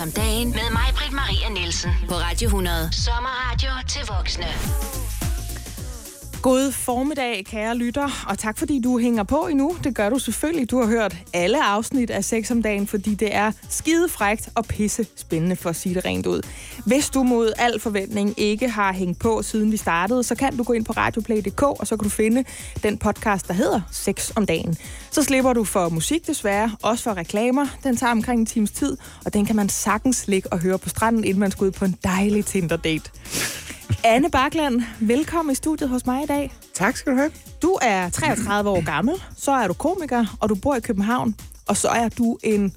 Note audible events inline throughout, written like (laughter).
Om dagen med mig, Britt Maria Nielsen. På Radio 100. Sommerradio til voksne. God formiddag, kære lytter, og tak fordi du hænger på endnu. Det gør du selvfølgelig. Du har hørt alle afsnit af Sex om dagen, fordi det er skide frægt og pisse spændende for at sige det rent ud. Hvis du mod al forventning ikke har hængt på, siden vi startede, så kan du gå ind på radioplay.dk, og så kan du finde den podcast, der hedder Sex om dagen. Så slipper du for musik desværre, også for reklamer. Den tager omkring en times tid, og den kan man sagtens ligge og høre på stranden, inden man skal ud på en dejlig Tinder-date. Anne Bakland, velkommen i studiet hos mig i dag. Tak skal du have. Du er 33 år gammel, så er du komiker, og du bor i København, og så er du en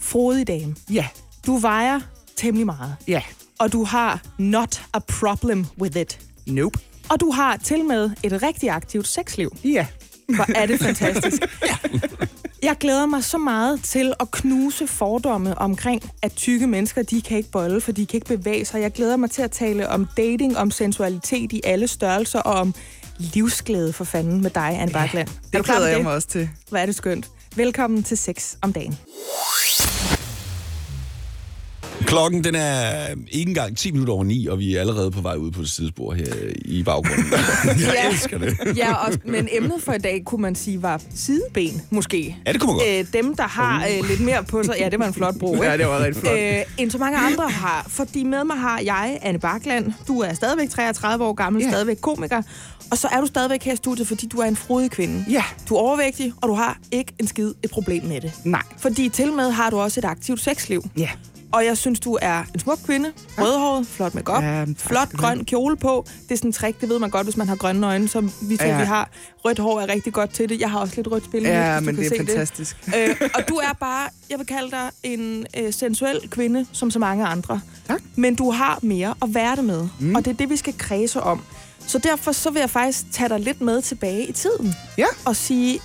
frodig dame. Ja. Du vejer temmelig meget, Ja. og du har not a problem with it. Nope. Og du har til med et rigtig aktivt sexliv. Ja. Hvor er det fantastisk. (laughs) Jeg glæder mig så meget til at knuse fordomme omkring, at tykke mennesker, de kan ikke bolle, for de kan ikke bevæge sig. Jeg glæder mig til at tale om dating, om sensualitet i alle størrelser, og om livsglæde for fanden med dig, Anne Bakland. Det glæder jeg mig også til. Hvor er det skønt. Velkommen til Sex om dagen. Klokken den er ikke engang 10 minutter over 9, og vi er allerede på vej ud på det sidespor her i baggrunden. (laughs) Jeg Ja. elsker det. Ja, og, men emnet for i dag, kunne man sige, var sideben, måske. Ja, det kunne man godt. Øh, dem, der har øh, lidt mere på sig. Ja, det var en flot bro, ikke? Ja, det var rigtig flot. Øh, end så mange andre har. Fordi med mig har jeg, Anne Bakland. Du er stadigvæk 33 år gammel, Ja. stadigvæk komiker. Og så er du stadigvæk her i studiet, fordi du er en frodig kvinde. Ja. Du er overvægtig, og du har ikke en skid et problem med det. Nej. Fordi til med har du også et aktivt sexliv. Ja. Og jeg synes, du er en smuk kvinde. Rødhåret, flot make op, Ja, flot grøn kjole på. Det er sådan en trick, det ved man godt, hvis man har grønne øjne, som vi to Ja. vi har. Rødt hår er rigtig godt til det. Jeg har også lidt rødt spil. Ja, men det er fantastisk. øh, og du er bare, jeg vil kalde dig en øh, sensuel kvinde, som så mange andre. Tak. Men du har mere at være det med. Mm. Og det er det, vi skal kredse om. Så derfor så vil jeg faktisk tage dig lidt med tilbage i tiden. Ja. Og sige,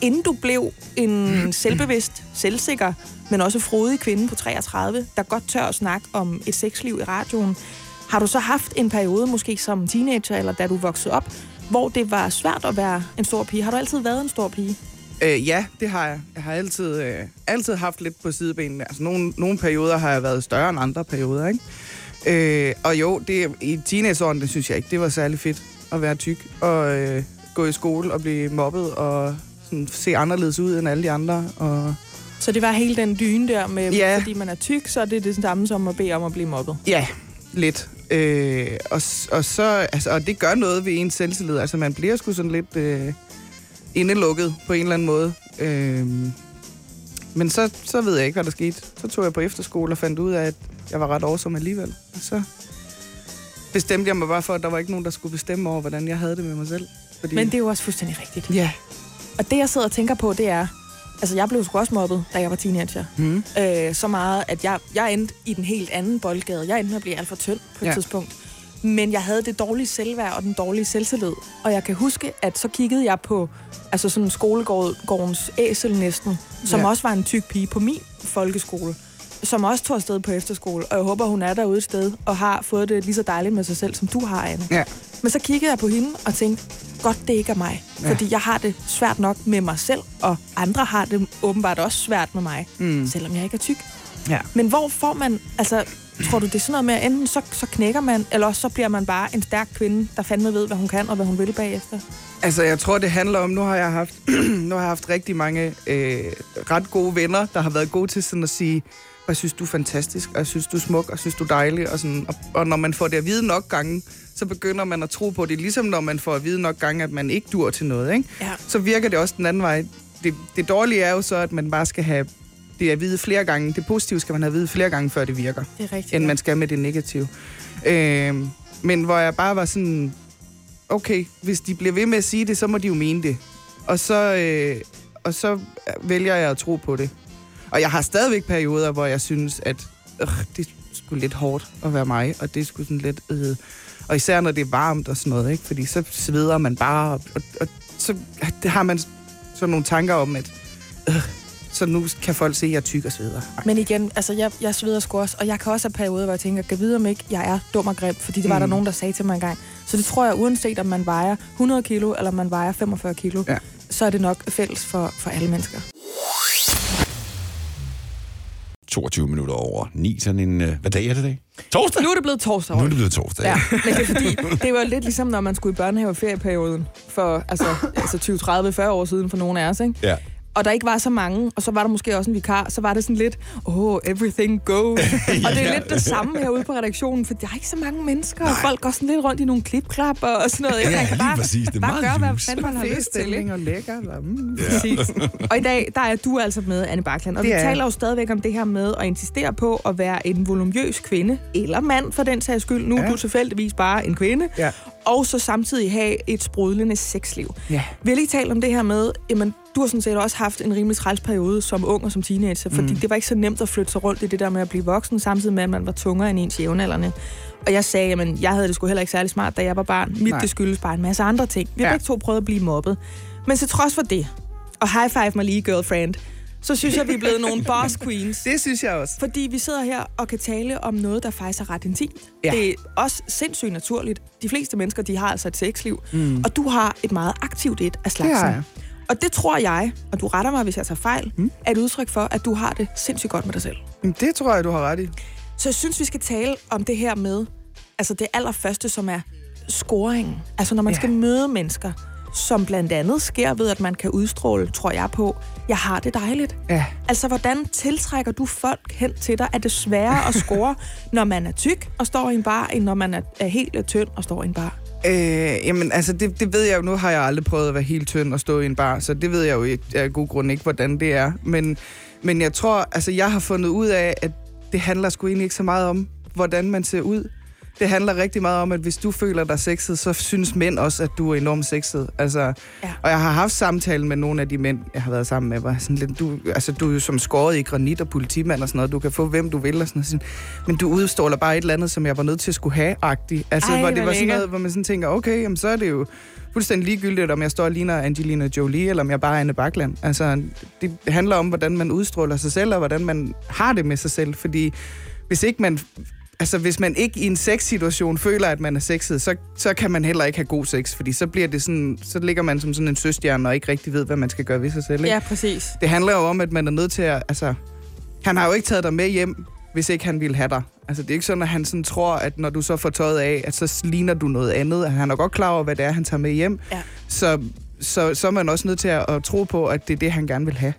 inden du blev en selvbevidst, selvsikker, men også frodig kvinde på 33, der godt tør at snakke om et sexliv i radioen, har du så haft en periode, måske som teenager, eller da du voksede op, hvor det var svært at være en stor pige? Har du altid været en stor pige? Øh, ja, det har jeg. Jeg har altid, øh, altid haft lidt på sidebenene. Altså, nogle, nogle perioder har jeg været større end andre perioder, ikke? Øh, og jo, det, i teenageårene, det synes jeg ikke, det var særlig fedt at være tyk. Og øh, gå i skole og blive mobbet og sådan, se anderledes ud end alle de andre. Og Så det var hele den dyne der med, Ja. fordi man er tyk, så er det det samme som at bede om at blive mobbet. Ja, lidt. Øh, og, og, så, altså, og det gør noget ved ens selvtillid. Altså, man bliver sgu sådan lidt øh, indelukket på en eller anden måde. Øh, men så, så ved jeg ikke, hvad der skete. Så tog jeg på efterskole og fandt ud af, at jeg var ret awesome alligevel. Og så bestemte jeg mig bare for, at der var ikke nogen, der skulle bestemme over, hvordan jeg havde det med mig selv. Fordi, Men det er jo også fuldstændig rigtigt. Ja. Og det, jeg sidder og tænker på, det er... Altså, jeg blev sgu også mobbet, da jeg var teenager. Hmm. Øh, så meget, at jeg, jeg endte i den helt anden boldgade. Jeg endte med at blive alt for tynd på et Ja. tidspunkt. Men jeg havde det dårlige selvværd og den dårlige selvtillid. Og jeg kan huske, at så kiggede jeg på altså sådan skolegårdens æsel næsten, som Ja. også var en tyk pige på min folkeskole, som også tog afsted på efterskole. Og jeg håber, hun er derude et sted og har fået det lige så dejligt med sig selv, som du har, Anne. Ja. Men så kiggede jeg på hende og tænkte, godt det ikke er mig. Ja. Fordi jeg har det svært nok med mig selv, og andre har det åbenbart også svært med mig, mm. selvom jeg ikke er tyk. Ja. Men hvor får man, altså, tror du det er sådan noget med, at enten så, så knækker man, eller også så bliver man bare en stærk kvinde, der fandme ved, hvad hun kan og hvad hun vil bagefter? Altså, jeg tror, det handler om, nu har jeg haft, (clears throat) nu har jeg haft rigtig mange øh, ret gode venner, der har været gode til sådan at sige, jeg synes, du er fantastisk, og jeg synes, du er smuk, og jeg synes, du er dejlig. Og, sådan, og, og når man får det at vide nok gange, så begynder man at tro på det. Ligesom når man får at vide nok gange, at man ikke dur til noget. Ikke? Ja. Så virker det også den anden vej. Det, det dårlige er jo så, at man bare skal have det at vide flere gange. Det positive skal man have at vide flere gange, før det virker Det er rigtigt. end ja. man skal med det negative. Øh, men hvor jeg bare var sådan, okay, hvis de bliver ved med at sige det, så må de jo mene det. Og så, øh, og så vælger jeg at tro på det. Og jeg har stadigvæk perioder, hvor jeg synes, at øh, det sgu lidt hårdt at være mig, og det sgu sådan lidt... Øh, og især når det er varmt og sådan noget, ikke? Fordi så sveder man bare, og, og, og så det har man sådan nogle tanker om, at øh, så nu kan folk se, at jeg er tyk og sveder. Men igen, altså jeg, jeg sveder sgu også, og jeg kan også have perioder, hvor jeg tænker, kan vide om ikke, jeg er dum og grim, fordi det var mm. der nogen, der sagde til mig engang. Så det tror jeg, uanset om man vejer 100 kilo, eller man vejer 45 kilo, Ja. så er det nok fælles for, for alle mennesker. 22 minutter over 9. Sådan en, øh, hvad dag er det i dag? Torsdag? Nu er det blevet torsdag. Nu er det blevet torsdag. Ja, men det er fordi, det var lidt ligesom, når man skulle i børnehave i ferieperioden for altså, altså 20, 30, 40 år siden for nogle af os, ikke? ja. Og der ikke var så mange, og så var der måske også en vikar, så var det sådan lidt, oh, everything goes. (laughs) og det er lidt det samme herude på redaktionen, for der er ikke så mange mennesker, og folk går sådan lidt rundt i nogle klipklapper og sådan noget. ikke? Ja, Man kan bare, præcis. Det er bare meget gøre, hvad fanden man har lyst til. Ikke? og lækker. Eller, mm. Præcis. Og i dag, der er du altså med, Anne Bakland. Og Det vi er taler jo stadigvæk om det her med at insistere på at være en volumøs kvinde, eller mand for den sags skyld. Nu er Ja. du tilfældigvis bare en kvinde. Ja. Og så samtidig have et sprudlende sexliv. Ja. Vi har lige talt om det her med, jamen, du har sådan set også haft en rimelig træls periode som ung og som teenager, fordi Mm. det var ikke så nemt at flytte sig rundt i det der med at blive voksen, samtidig med, at man var tungere end ens jævnaldrende. Og jeg sagde, jamen, jeg havde det sgu heller ikke særlig smart, da jeg var barn. Mit, Nej. det skyldes bare en masse andre ting. Vi har Ja. begge to prøvet at blive mobbet. Men til trods for det, og high five mig lige, girlfriend, så synes jeg, vi er blevet nogle (laughs) boss queens. Det synes jeg også. Fordi vi sidder her og kan tale om noget, der faktisk er ret intimt. Ja. Det er også sindssygt naturligt. De fleste mennesker, de har altså et sexliv. Mm. Og du har et meget aktivt et af slagsen. har jeg. Og det tror jeg, og du retter mig, hvis jeg tager fejl, mm. er et udtryk for, at du har det sindssygt godt med dig selv. Det tror jeg, du har ret i. Så jeg synes, vi skal tale om det her med, altså det allerførste, som er scoringen. Altså når man ja. skal møde mennesker, som blandt andet sker ved, at man kan udstråle, tror jeg på, jeg har det dejligt. Ja. Altså, hvordan tiltrækker du folk hen til dig? Er det sværere at score, (laughs) når man er tyk og står i en bar, end når man er, er helt tynd og står i en bar? Øh, jamen, altså, det, det ved jeg jo. Nu har jeg aldrig prøvet at være helt tynd og stå i en bar, så det ved jeg jo ikke, af god grund ikke, hvordan det er. Men, men jeg tror, altså, jeg har fundet ud af, at det handler sgu egentlig ikke så meget om, hvordan man ser ud. Det handler rigtig meget om, at hvis du føler dig sexet, så synes mænd også, at du er enormt sexet. Altså, Ja. Og jeg har haft samtale med nogle af de mænd, jeg har været sammen med, hvor sådan lidt, du, altså, du er jo som skåret i granit og politimand og sådan noget. Du kan få hvem du vil og sådan noget. Sådan, Men du udstråler bare et eller andet, som jeg var nødt til at skulle have-agtigt. Altså, Ej, hvor det var sådan noget, hvor man sådan tænker, okay, jamen, så er det jo fuldstændig ligegyldigt, om jeg står og ligner Angelina Jolie, eller om jeg bare er Anne Bakland. Altså, det handler om, hvordan man udstråler sig selv, og hvordan man har det med sig selv. Fordi hvis ikke man... Altså, hvis man ikke i en sexsituation føler, at man er sexet, så, så kan man heller ikke have god sex, fordi så bliver det sådan, så ligger man som sådan en søstjerne og ikke rigtig ved, hvad man skal gøre ved sig selv. Ikke? Ja, præcis. Det handler jo om, at man er nødt til at... Altså, han har jo ikke taget dig med hjem, hvis ikke han ville have dig. Altså, det er ikke sådan, at han sådan tror, at når du så får tøjet af, at så ligner du noget andet. Han er godt klar over, hvad det er, han tager med hjem. Ja. Så, så, så er man også nødt til at, at tro på, at det er det, han gerne vil have.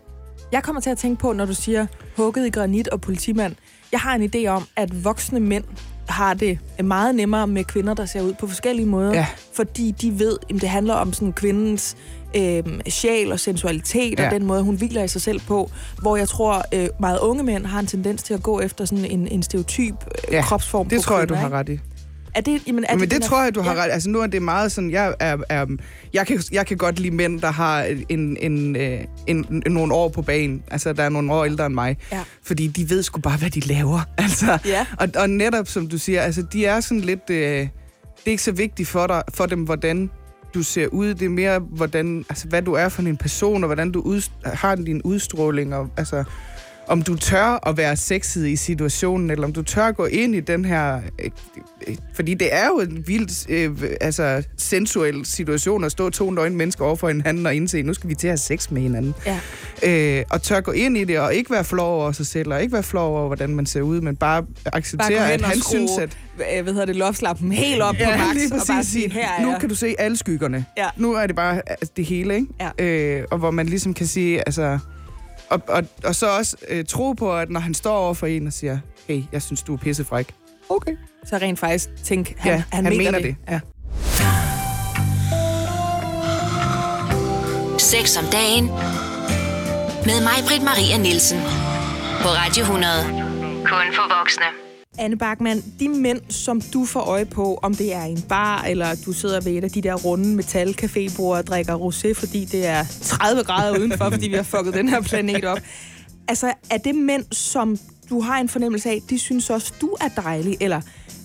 Jeg kommer til at tænke på, når du siger hugget i granit og politimand. Jeg har en idé om, at voksne mænd har det meget nemmere med kvinder, der ser ud på forskellige måder. Ja. Fordi de ved, at det handler om sådan kvindens øh, sjæl og sensualitet Ja. og den måde, hun hviler i sig selv på. Hvor jeg tror, øh, meget unge mænd har en tendens til at gå efter sådan en, en stereotyp øh, Ja, kropsform Det tror jeg, du kvinder, har ret i. Er det, jamen, er Men det, det tror jeg, du har ja. ret. Altså nu er det meget sådan, jeg er, er jeg, kan, jeg kan godt lide mænd, der har en, en, øh, en, en, nogle år på banen. Altså, der er nogle år ældre end mig. Ja. Fordi de ved sgu bare, hvad de laver. (laughs) Altså, Ja. og, og netop, som du siger, altså, de er sådan lidt... Øh, det er ikke så vigtigt for, dig, for dem, hvordan du ser ud. Det er mere, hvordan, altså, hvad du er for en person, og hvordan du ud, har din udstråling. Og, altså, om du tør at være sexet i situationen, eller om du tør at gå ind i den her... Øh, øh, fordi det er jo en vildt øh, altså, sensuel situation at stå to nøgne mennesker over for hinanden og indse, nu skal vi til at have sex med hinanden. Ja. Øh, og tør gå ind i det, og ikke være flov over sig selv, og ikke være flov over, hvordan man ser ud, men bare Bare acceptere, hen at han skrue, synes, at øh, hvad hedder det, lofslappen helt op på max, lige og bare præcis. sige, her er nu jeg. kan du se alle skyggerne. Ja. Nu er det bare altså, det hele, ikke? Ja. Øh, og hvor man ligesom kan sige, altså... Og, og, og så også øh, tro på, at når han står over for en og siger, hey, jeg synes, du er pissefræk. Okay. Så rent faktisk tænk, han, ja, han, mener, mener det. det. Ja. Sex om dagen. Med mig, Britt Maria Nielsen. På Radio 100. Kun for voksne. Anne Bachmann, de mænd, som du får øje på, om det er en bar, eller du sidder ved et af de der runde metalcafébord og drikker rosé, fordi det er 30 grader udenfor, fordi vi har fucket den her planet op. Altså, er det mænd, som du har en fornemmelse af, de synes også, du er dejlig, eller...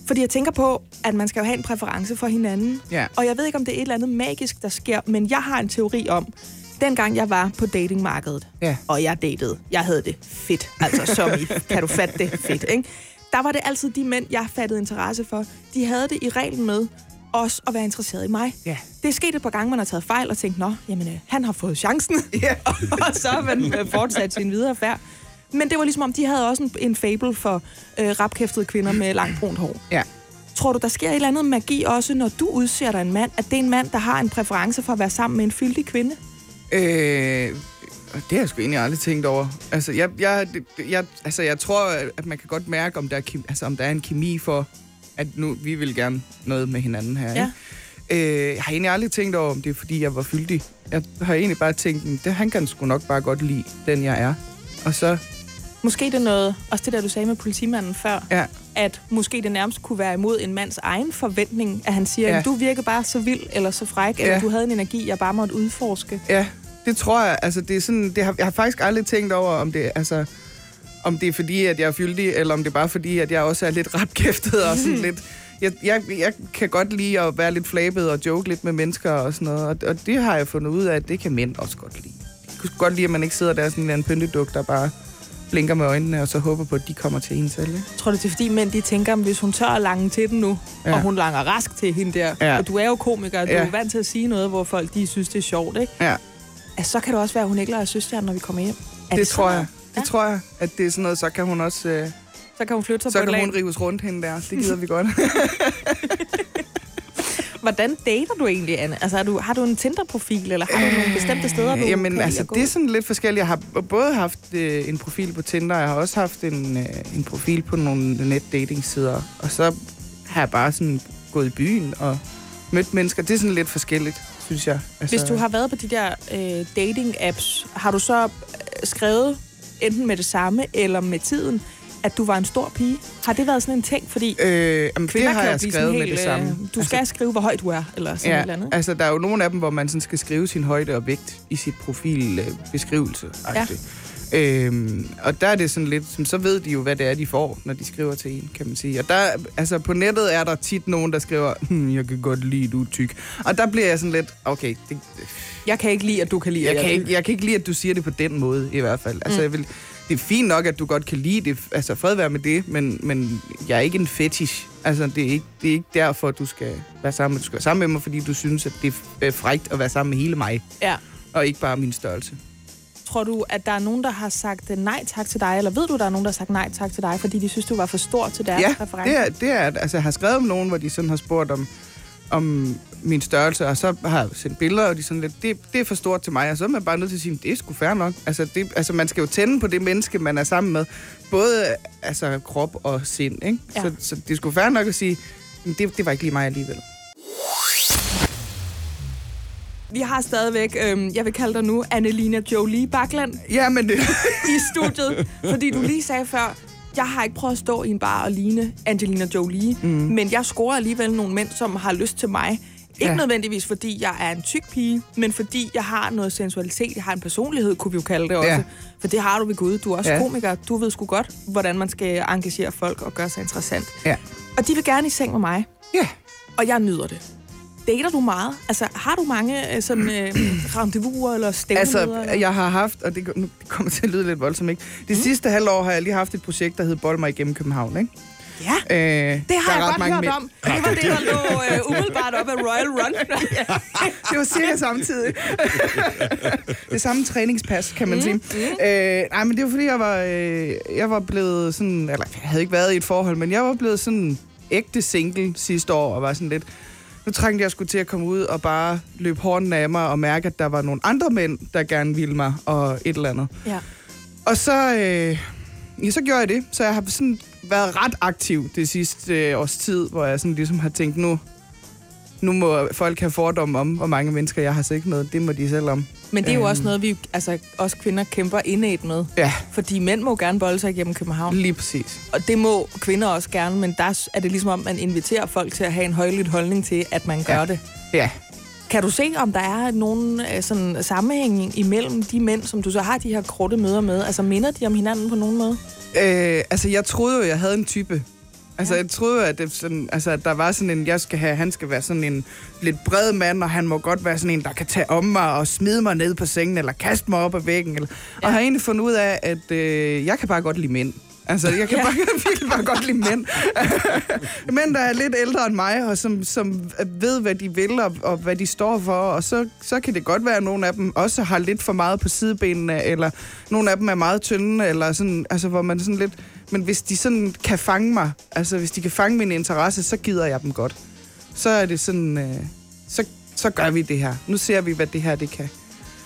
Fordi jeg tænker på, at man skal jo have en præference for hinanden. Ja. Og jeg ved ikke, om det er et eller andet magisk, der sker, men jeg har en teori om, dengang jeg var på datingmarkedet, Ja. og jeg datede, jeg havde det fedt, altså som i, kan du fatte det fedt, ikke? Der var det altid de mænd, jeg fattede interesse for, de havde det i reglen med også at være interesseret i mig. Ja. Det er sket et par gange, man har taget fejl og tænkt, nå, jamen, øh, han har fået chancen, (laughs) Ja. (laughs) og så har man øh, fortsat sin videre færd. Men det var ligesom om, de havde også en, en fable for øh, rapkæftede kvinder med langt brunt hår. Ja. Tror du, der sker et eller andet magi også, når du udser dig en mand, at det er en mand, der har en præference for at være sammen med en fyldig kvinde? Øh, det har jeg sgu egentlig aldrig tænkt over. Altså, jeg, jeg, jeg, altså, jeg tror, at man kan godt mærke, om der, er, altså, om der er en kemi for, at nu, vi vil gerne noget med hinanden her. Ja. Ikke? Øh, jeg har egentlig aldrig tænkt over, om det er, fordi jeg var fyldig. Jeg har egentlig bare tænkt, at han kan sgu nok bare godt lide den, jeg er. Og så, Måske det er noget, også det der, du sagde med politimanden før, ja, at måske det nærmest kunne være imod en mands egen forventning, at han siger, Ja. du virker bare så vild eller så fræk, ja. eller du havde en energi, jeg bare måtte udforske. Ja, det tror jeg. Altså, det er sådan, det har, jeg har faktisk aldrig tænkt over, om det, altså, om det er fordi, at jeg er fyldig, eller om det er bare fordi, at jeg også er lidt (laughs) rapkæftet og sådan lidt... Jeg, jeg, jeg kan godt lide at være lidt flabet og joke lidt med mennesker og sådan noget, og, og det har jeg fundet ud af, at det kan mænd også godt lide. Jeg kunne godt lide, at man ikke sidder der sådan en eller pynteduk, der bare blinker med øjnene, og så håber på, at de kommer til en selv. Ikke? Jeg tror, det er fordi mænd, de tænker, hvis hun tør at lange til den nu, Ja. og hun langer rask til hende der, Ja. og du er jo komiker, og du Ja. er vant til at sige noget, hvor folk de synes, det er sjovt, ikke? Ja, Altså, så kan det også være, at hun ikke lader søsteren, når vi kommer hjem. Er det, sådan tror noget? jeg. Det Ja. tror jeg, at det er sådan noget, så kan hun også... Øh, Så kan hun flytte sig så på et kan lag. hun rives rundt hende der. Det gider vi godt. (laughs) Hvordan dater du egentlig, Anne? Altså, har du, har du en Tinder-profil, eller har du nogle bestemte steder, du Jamen, kan altså, det er sådan lidt forskelligt. Jeg har både haft øh, en profil på Tinder, og jeg har også haft en, øh, en profil på nogle netdatingsider. Og så har jeg bare sådan gået i byen og mødt mennesker. Det er sådan lidt forskelligt, synes jeg. Altså, Hvis du har været på de der øh, dating-apps, har du så øh, skrevet enten med det samme eller med tiden, at du var en stor pige? Har det været sådan en ting? Fordi Øh, jamen, det har jeg skrevet sådan med helt, det samme. Øh, du skal altså, skrive, hvor høj du er, eller sådan ja, et eller andet. altså der er jo nogle af dem, hvor man sådan skal skrive sin højde og vægt i sit profilbeskrivelse. Ja. Øhm, og der er det sådan lidt, som, så ved de jo, hvad det er, de får, når de skriver til en, kan man sige. Og der, altså på nettet er der tit nogen, der skriver, hm, jeg kan godt lide, du er tyk. Og der bliver jeg sådan lidt, okay, det, Jeg kan ikke lide, at du kan lide, jeg, at kan ikke, jeg kan ikke lide, at du siger det på den måde, i hvert fald. Altså, Mm. jeg vil, det er fint nok, at du godt kan lide det, altså fred være med det, men, men jeg er ikke en fetish. Altså, det er ikke, det er ikke derfor, du skal være sammen med, du skal være sammen med mig, fordi du synes, at det er frægt at være sammen med hele mig, Ja. og ikke bare min størrelse. Tror du, at der er nogen, der har sagt øh, nej tak til dig, eller ved du, der er nogen, der har sagt nej tak til dig, fordi de synes, du var for stor til deres Ja, reference? det er, det er, altså jeg har skrevet om nogen, hvor de sådan har spurgt om, om min størrelse, og så har jeg sendt billeder, og de sådan lidt, det, det er for stort til mig, og så er man bare nødt til at sige, det er sgu fair nok. Altså, det, altså man skal jo tænde på det menneske, man er sammen med, både altså, krop og sind, ikke? Ja. Så, så det er sgu fair nok at sige, "Men det, det var ikke lige mig alligevel. Vi har stadigvæk, øhm, jeg vil kalde dig nu, Annelina Jolie Bakland Ja, men det, i studiet, fordi du lige sagde før, jeg har ikke prøvet at stå i en bar og ligne Angelina Jolie, mm. men jeg scorer alligevel nogle mænd, som har lyst til mig. Ikke Ja. nødvendigvis, fordi jeg er en tyk pige, men fordi jeg har noget sensualitet, jeg har en personlighed, kunne vi jo kalde det også. Ja. For det har du ved Gud. Du er også ja. komiker. Du ved sgu godt, hvordan man skal engagere folk og gøre sig interessant. ja. Og de vil gerne i seng med mig, Ja. og jeg nyder det. Dater du meget? Altså, har du mange øh, sådan, øh, (clears throat) rendezvouser eller stævnemøder? Altså, eller? jeg har haft, og det, nu det kommer til at lyde lidt voldsomt, ikke? Det mm. sidste halvår har jeg lige haft et projekt, der hed Bold mig igennem København, ikke? Ja. Øh, Det har jeg godt hørt mænd. om. Det var det, der lå øh, umiddelbart op af Royal Run. (laughs) Det var cirka samtidig. det samme træningspas, kan man Mm, sige. Øh, nej, men det var fordi, jeg var, øh, jeg var blevet sådan... Eller, jeg havde ikke været i et forhold, men jeg var blevet sådan ægte single sidste år, og var sådan lidt... Nu trængte jeg skulle til at komme ud og bare løbe hånden af mig og mærke, at der var nogle andre mænd, der gerne ville mig, og et eller andet. ja. Og så, øh, ja, så gjorde jeg det. Så jeg har sådan været ret aktiv det sidste øh, års tid, hvor jeg sådan ligesom har tænkt, nu, nu må folk have fordomme om, hvor mange mennesker jeg har sex med. Det må de selv om. Men det er jo Øhm. også noget, vi altså, os kvinder kæmper indad med. Ja, Fordi mænd må gerne bolde sig igennem København. lige præcis. Og det må kvinder også gerne, men der er det ligesom om, man inviterer folk til at have en højlydt holdning til, at man gør Ja. ja. det. Ja. Kan du se, om der er nogen øh, sådan, sammenhæng imellem de mænd, som du så har de her korte møder med? Altså minder de om hinanden på nogen måde? Øh, altså, jeg troede jo, jeg havde en type. Altså, Ja. jeg troede, at, det sådan, altså, at der var sådan en, jeg skal have, han skal være sådan en lidt bred mand, og han må godt være sådan en, der kan tage om mig og smide mig ned på sengen, eller kaste mig op ad væggen. Eller, ja. Og har egentlig fundet ud af, at øh, jeg kan bare godt lide mænd. Altså, jeg kan bare, (laughs) virkelig bare godt lide mænd. (laughs) mænd, der er lidt ældre end mig, og som, som ved, hvad de vil, og, og hvad de står for. Og så, så kan det godt være, at nogle af dem også har lidt for meget på sidebenene, eller nogle af dem er meget tynde, eller sådan, altså, hvor man sådan lidt... Men hvis de sådan kan fange mig, altså hvis de kan fange min interesse, så gider jeg dem godt. Så er det sådan, øh, så, så gør vi det her. Nu ser vi, hvad det her det kan.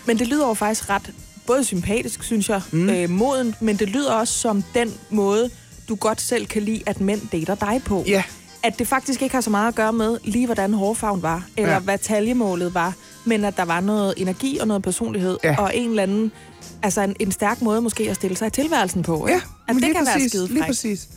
Men det lyder jo faktisk ret både sympatisk, synes jeg, mm. øh, moden, men det lyder også som den måde, du godt selv kan lide, at mænd dater dig på. Ja. At det faktisk ikke har så meget at gøre med lige, hvordan hårfarven var, eller ja. hvad taljemålet var, men at der var noget energi og noget personlighed, ja. og en eller anden, altså en, en stærk måde måske at stille sig i tilværelsen på. Ja, at det lige kan præcis, være skide lige præcis.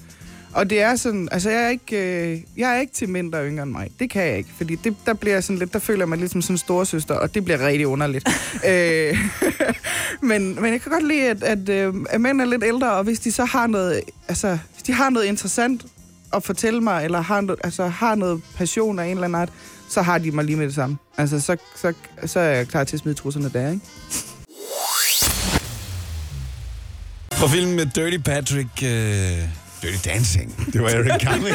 Og det er sådan, altså jeg er ikke, øh, jeg er ikke til er yngre end mig. Det kan jeg ikke, fordi det, der bliver jeg sådan lidt, der føler jeg mig lidt som sådan en storesøster, og det bliver rigtig underligt. (laughs) øh, (laughs) men, men jeg kan godt lide, at, at, øh, at mænd er lidt ældre, og hvis de så har noget, altså hvis de har noget interessant at fortælle mig, eller har, noget, altså, har noget passion af en eller anden art, så har de mig lige med det samme. Altså, så, så, så er jeg klar til at smide trusserne der, ikke? Fra filmen med Dirty Patrick... Øh Dirty Dancing. Det var Eric (laughs) Carmen. (laughs)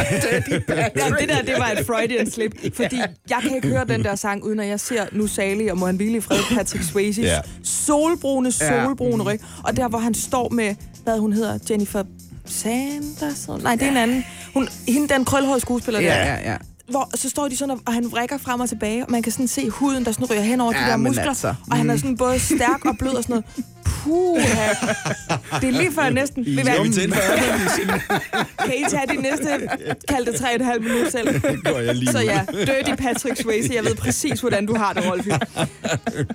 ja, det der, det var et Freudian slip. Fordi jeg kan ikke høre den der sang, uden at jeg ser nu Sally og må han hvile i fred Patrick Swayze. Ja. Solbrune, solbrune ryg. Og der, hvor han står med, hvad hun hedder, Jennifer Sanders? Nej, det er en anden. Hun, hende, den krølhårede skuespiller ja, der. Ja, ja hvor så står de sådan, og han vrikker frem og tilbage, og man kan sådan se huden, der sådan ryger hen over ja, de der muskler. Altså. Og han er mm. sådan både stærk og blød og sådan noget. Puh, det er lige før jeg næsten vil være... kan I tage de næste kaldte tre og et halvt minut selv? Så ja, Dirty Patrick Swayze, jeg ved præcis, hvordan du har det, Rolf.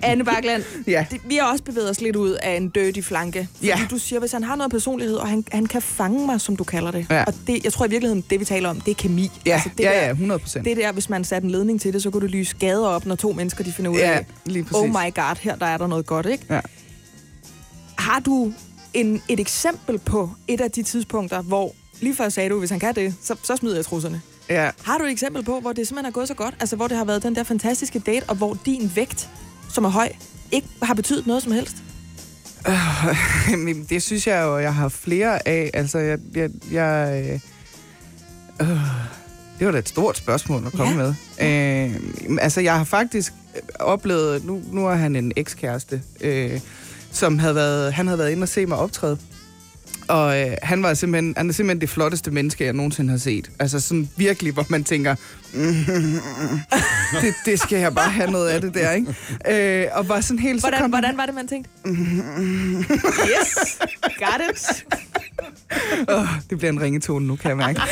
Anne Bakland, ja. det, vi har også bevæget os lidt ud af en dirty flanke. Fordi ja. du siger, hvis han har noget personlighed, og han, han kan fange mig, som du kalder det. Ja. Og det, jeg tror i virkeligheden, det vi taler om, det er kemi. Ja, altså, det ja, ja, 100 procent. Det der, hvis man satte en ledning til det, så kunne du lyse gader op, når to mennesker de finder ud af, lige oh my god, her der er der noget godt, ikke? Ja. Har du en, et eksempel på et af de tidspunkter, hvor, lige før sagde du, hvis han kan det, så, så smider jeg trusserne. Ja. Har du et eksempel på, hvor det simpelthen er gået så godt? Altså, hvor det har været den der fantastiske date, og hvor din vægt, som er høj, ikke har betydet noget som helst? (laughs) Uh, det synes jeg jo, jeg har flere af. Altså, jeg... jeg, jeg uh, det var da et stort spørgsmål at komme ja. med. Uh, altså, jeg har faktisk oplevet... Nu, nu er han en ekskæreste. Uh, som havde været, han havde været inde og se mig optræde. Og øh, han var simpelthen, han er simpelthen det flotteste menneske, jeg nogensinde har set. Altså sådan virkelig, hvor man tænker, mm, (laughs) det, det skal jeg bare have noget af det der, ikke? Øh, og var sådan helt... Hvordan, så hvordan var det, man tænkte? (laughs) yes, got it. (laughs) oh, det bliver en ringetone nu, kan jeg mærke. (laughs)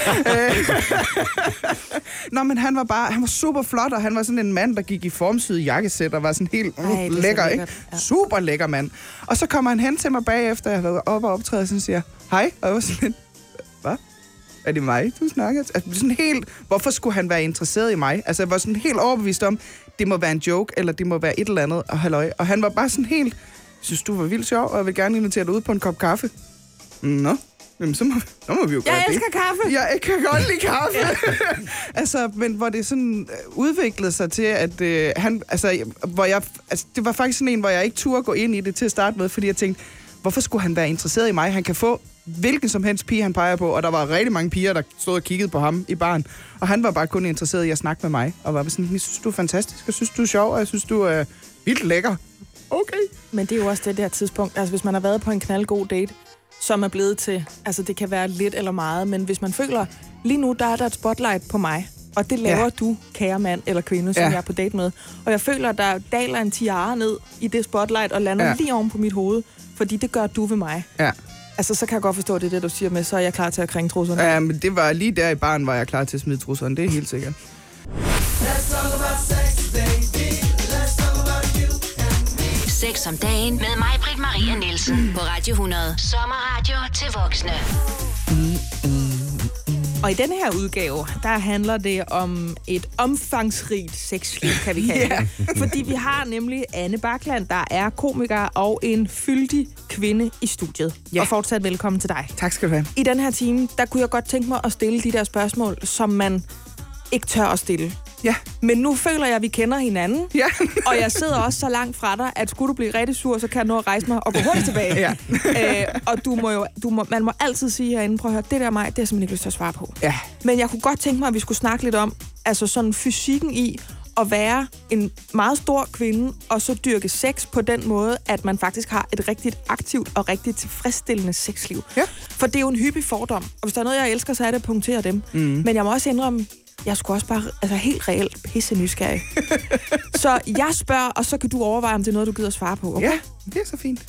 Nå, men han var bare, han var super flot, og han var sådan en mand, der gik i formsyde jakkesæt, og var sådan helt Ej, lækker, ikke? Ja. Super lækker mand. Og så kommer han hen til mig bagefter, jeg havde været op og optræde, og siger, hej, og jeg var sådan hvad? Er det mig, du snakker? Altså, sådan helt, hvorfor skulle han være interesseret i mig? Altså, jeg var sådan helt overbevist om, det må være en joke, eller det må være et eller andet, og halløj. Og han var bare sådan helt, synes du var vildt sjov, og jeg vil gerne invitere dig ud på en kop kaffe. Nå, Jamen, så må, så må vi jo jeg gøre det. Jeg elsker kaffe. Jeg kan godt lide kaffe. (laughs) (laughs) altså, men hvor det sådan øh, udviklede sig til, at øh, han... Altså, hvor jeg, altså, det var faktisk sådan en, hvor jeg ikke turde gå ind i det til at starte med, fordi jeg tænkte, hvorfor skulle han være interesseret i mig? Han kan få hvilken som helst pige, han peger på, og der var rigtig mange piger, der stod og kiggede på ham i barn. Og han var bare kun interesseret i at snakke med mig, og var sådan, jeg synes, du er fantastisk, jeg synes, du er sjov, og jeg synes, du er vildt lækker. Okay. Men det er jo også det der tidspunkt, altså hvis man har været på en knaldgod date, som er blevet til, altså det kan være lidt eller meget, men hvis man føler, lige nu der er der et spotlight på mig, og det laver ja. du, kære mand eller kvinde, som ja. jeg er på date med. Og jeg føler, der daler en tiara ned i det spotlight og lander ja. lige oven på mit hoved, fordi det gør du ved mig. Ja. Altså, så kan jeg godt forstå, at det er det, du siger med, så er jeg klar til at kringe trusserne. Ja, men det var lige der i barn, var jeg klar til at smide trusserne, det er helt sikkert. Sex om dagen med mig, Britt Maria Nielsen på Radio 100. Sommerradio til voksne. Og i denne her udgave, der handler det om et omfangsrigt sexliv, kan vi kalde yeah. (laughs) det. Fordi vi har nemlig Anne Bakland, der er komiker og en fyldig kvinde i studiet. Yeah. Og fortsat velkommen til dig. Tak skal du have. I den her time, der kunne jeg godt tænke mig at stille de der spørgsmål, som man ikke tør at stille Ja. Men nu føler jeg, at vi kender hinanden. Ja. og jeg sidder også så langt fra dig, at skulle du blive rigtig sur, så kan jeg nå at rejse mig og gå hurtigt tilbage. Ja. (laughs) øh, og du må jo, du må, man må altid sige herinde, prøv at høre, det der mig, det har jeg simpelthen ikke lyst til at svare på. Ja. Men jeg kunne godt tænke mig, at vi skulle snakke lidt om, altså sådan fysikken i at være en meget stor kvinde, og så dyrke sex på den måde, at man faktisk har et rigtigt aktivt og rigtigt tilfredsstillende sexliv. Ja. For det er jo en hyppig fordom, og hvis der er noget, jeg elsker, så er det at punktere dem. Mm. Men jeg må også indrømme, jeg skulle også bare altså helt reelt pisse nysgerrig. (laughs) så jeg spørger, og så kan du overveje, om det er noget, du gider svare på. Okay? Ja, det er så fint.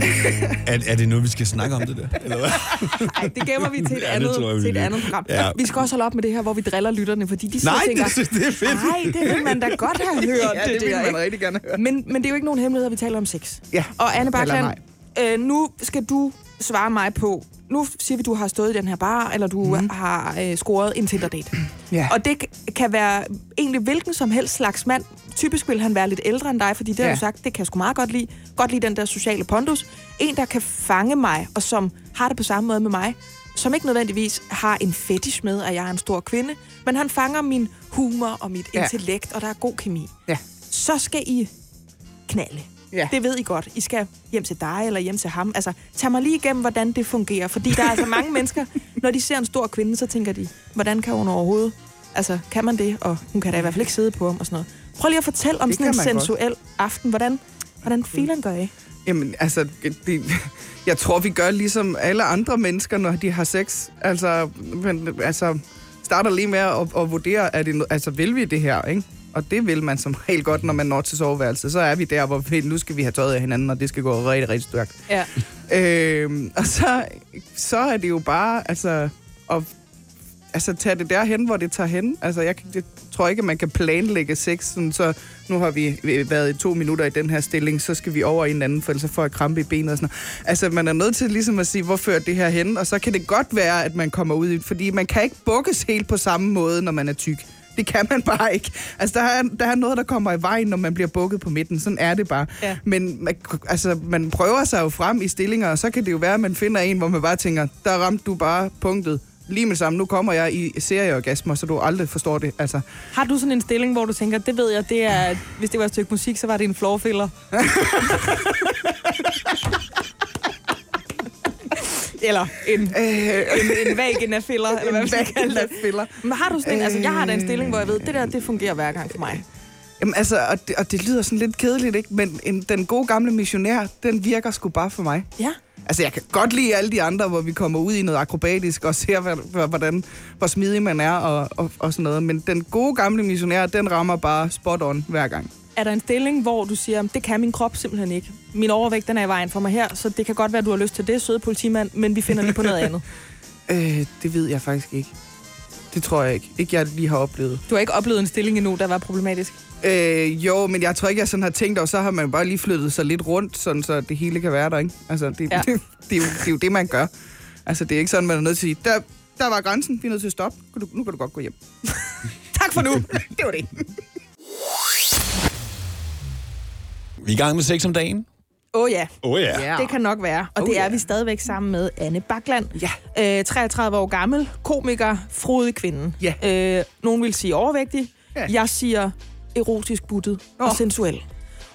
(laughs) Er, er det noget, vi skal snakke om det der? Eller hvad? (laughs) Ej, det gemmer vi til et, Ja, det andet, jeg, vi til et andet program. Ja. Vi skal også holde op med det her, hvor vi driller lytterne, fordi de Nej, tænker, det, det er fedt. nej, det vil man da godt have hørt. Ja, det, det vil der, man ikke? rigtig gerne høre. Men, men det er jo ikke nogen hemmelighed, at vi taler om sex. Ja. Og Anne nej. øh, nu skal du svare mig på, nu siger vi, du har stået i den her bar, eller du mm. har øh, scoret en Tinder-date. (clears throat) Ja. Og det kan være egentlig hvilken som helst slags mand. Typisk vil han være lidt ældre end dig, fordi det har Ja. du sagt, det kan jeg sgu meget godt lide. Godt lide den der sociale pondus. En, der kan fange mig, og som har det på samme måde med mig. Som ikke nødvendigvis har en fetish med, at jeg er en stor kvinde. Men han fanger min humor og mit Ja. intellekt, og der er god kemi. Ja. Så skal I knalde. Ja. Det ved I godt. I skal hjem til dig eller hjem til ham. Altså, tag mig lige igennem, hvordan det fungerer. Fordi der er altså mange (laughs) mennesker, når de ser en stor kvinde, så tænker de, hvordan kan hun overhovedet? Altså, kan man det? Og hun kan da i hvert fald ikke sidde på ham og sådan noget. Prøv lige at fortælle om Det sådan en man godt. sensuel aften. Hvordan, hvordan filen gør I? Jamen, altså, det, jeg tror, vi gør ligesom alle andre mennesker, når de har sex. Altså, men, altså starter lige med at, at vurdere, er det, altså, vil vi det her, ikke? Og det vil man som helt godt, når man når til soveværelset. Så er vi der, hvor vi, nu skal vi have tøjet af hinanden, og det skal gå rigtig, rigtig stærkt. Ja. Øhm, og så, så er det jo bare, altså, at altså, tage det derhen, hvor det tager hen. Altså, jeg, jeg tror ikke, at man kan planlægge sex, sådan, så nu har vi været i to minutter i den her stilling, så skal vi over i en anden, for ellers så får jeg krampe i benet og sådan noget. Altså, man er nødt til ligesom at sige, hvor fører det her hen? Og så kan det godt være, at man kommer ud i, fordi man kan ikke bukkes helt på samme måde, når man er tyk. Det kan man bare ikke. Altså, der er, der er noget, der kommer i vejen, når man bliver bukket på midten. Sådan er det bare. Ja. Men man, altså, man prøver sig jo frem i stillinger, og så kan det jo være, at man finder en, hvor man bare tænker, der ramte du bare punktet. Lige med det samme, nu kommer jeg i serieorgasmer, så du aldrig forstår det. Altså, Har du sådan en stilling, hvor du tænker, det ved jeg, det er, hvis det var et stykke musik, så var det en floorfiller? (laughs) eller en, øh, en, en vagina-filler, eller hvad man skal kalde det. filler. Men har du sådan en, altså jeg har da en stilling, hvor jeg ved, det der, det fungerer hver gang for mig. Jamen altså, og det, og det lyder sådan lidt kedeligt, ikke? Men en, den gode gamle missionær, den virker sgu bare for mig. Ja. Altså, jeg kan godt lide alle de andre, hvor vi kommer ud i noget akrobatisk og ser, hvordan, hvor smidig man er og, og, og sådan noget. Men den gode gamle missionær, den rammer bare spot on hver gang. Er der en stilling, hvor du siger, det kan min krop simpelthen ikke. Min overvægt, den er i vejen for mig her, så det kan godt være, du har lyst til det, søde politimand, men vi finder lige på noget andet. (laughs) Øh, det ved jeg faktisk ikke. Det tror jeg ikke. Ikke jeg lige har oplevet. Du har ikke oplevet en stilling endnu, der var problematisk. Øh, jo, men jeg tror ikke, jeg sådan har tænkt, og så har man bare lige flyttet sig lidt rundt, sådan så det hele kan være der, ikke? Altså, det, Ja. (laughs) det, det, er, jo, det er jo det, man gør. Altså, det er ikke sådan, man er nødt til at sige, der, der var grænsen, vi er nødt til at stoppe. Nu kan du godt gå hjem. (laughs) Tak for nu. Det var det. Vi er i gang med sex om dagen. Åh oh, ja, Åh oh, ja. Det kan nok være. Og Oh, det er ja. vi stadigvæk sammen med Anne Bakland. Ja. Øh, 33 år gammel, komiker, frodig kvinde. Ja. Øh, nogen vil sige overvægtig. Ja. Jeg siger erotisk buttet og Åh. sensuel.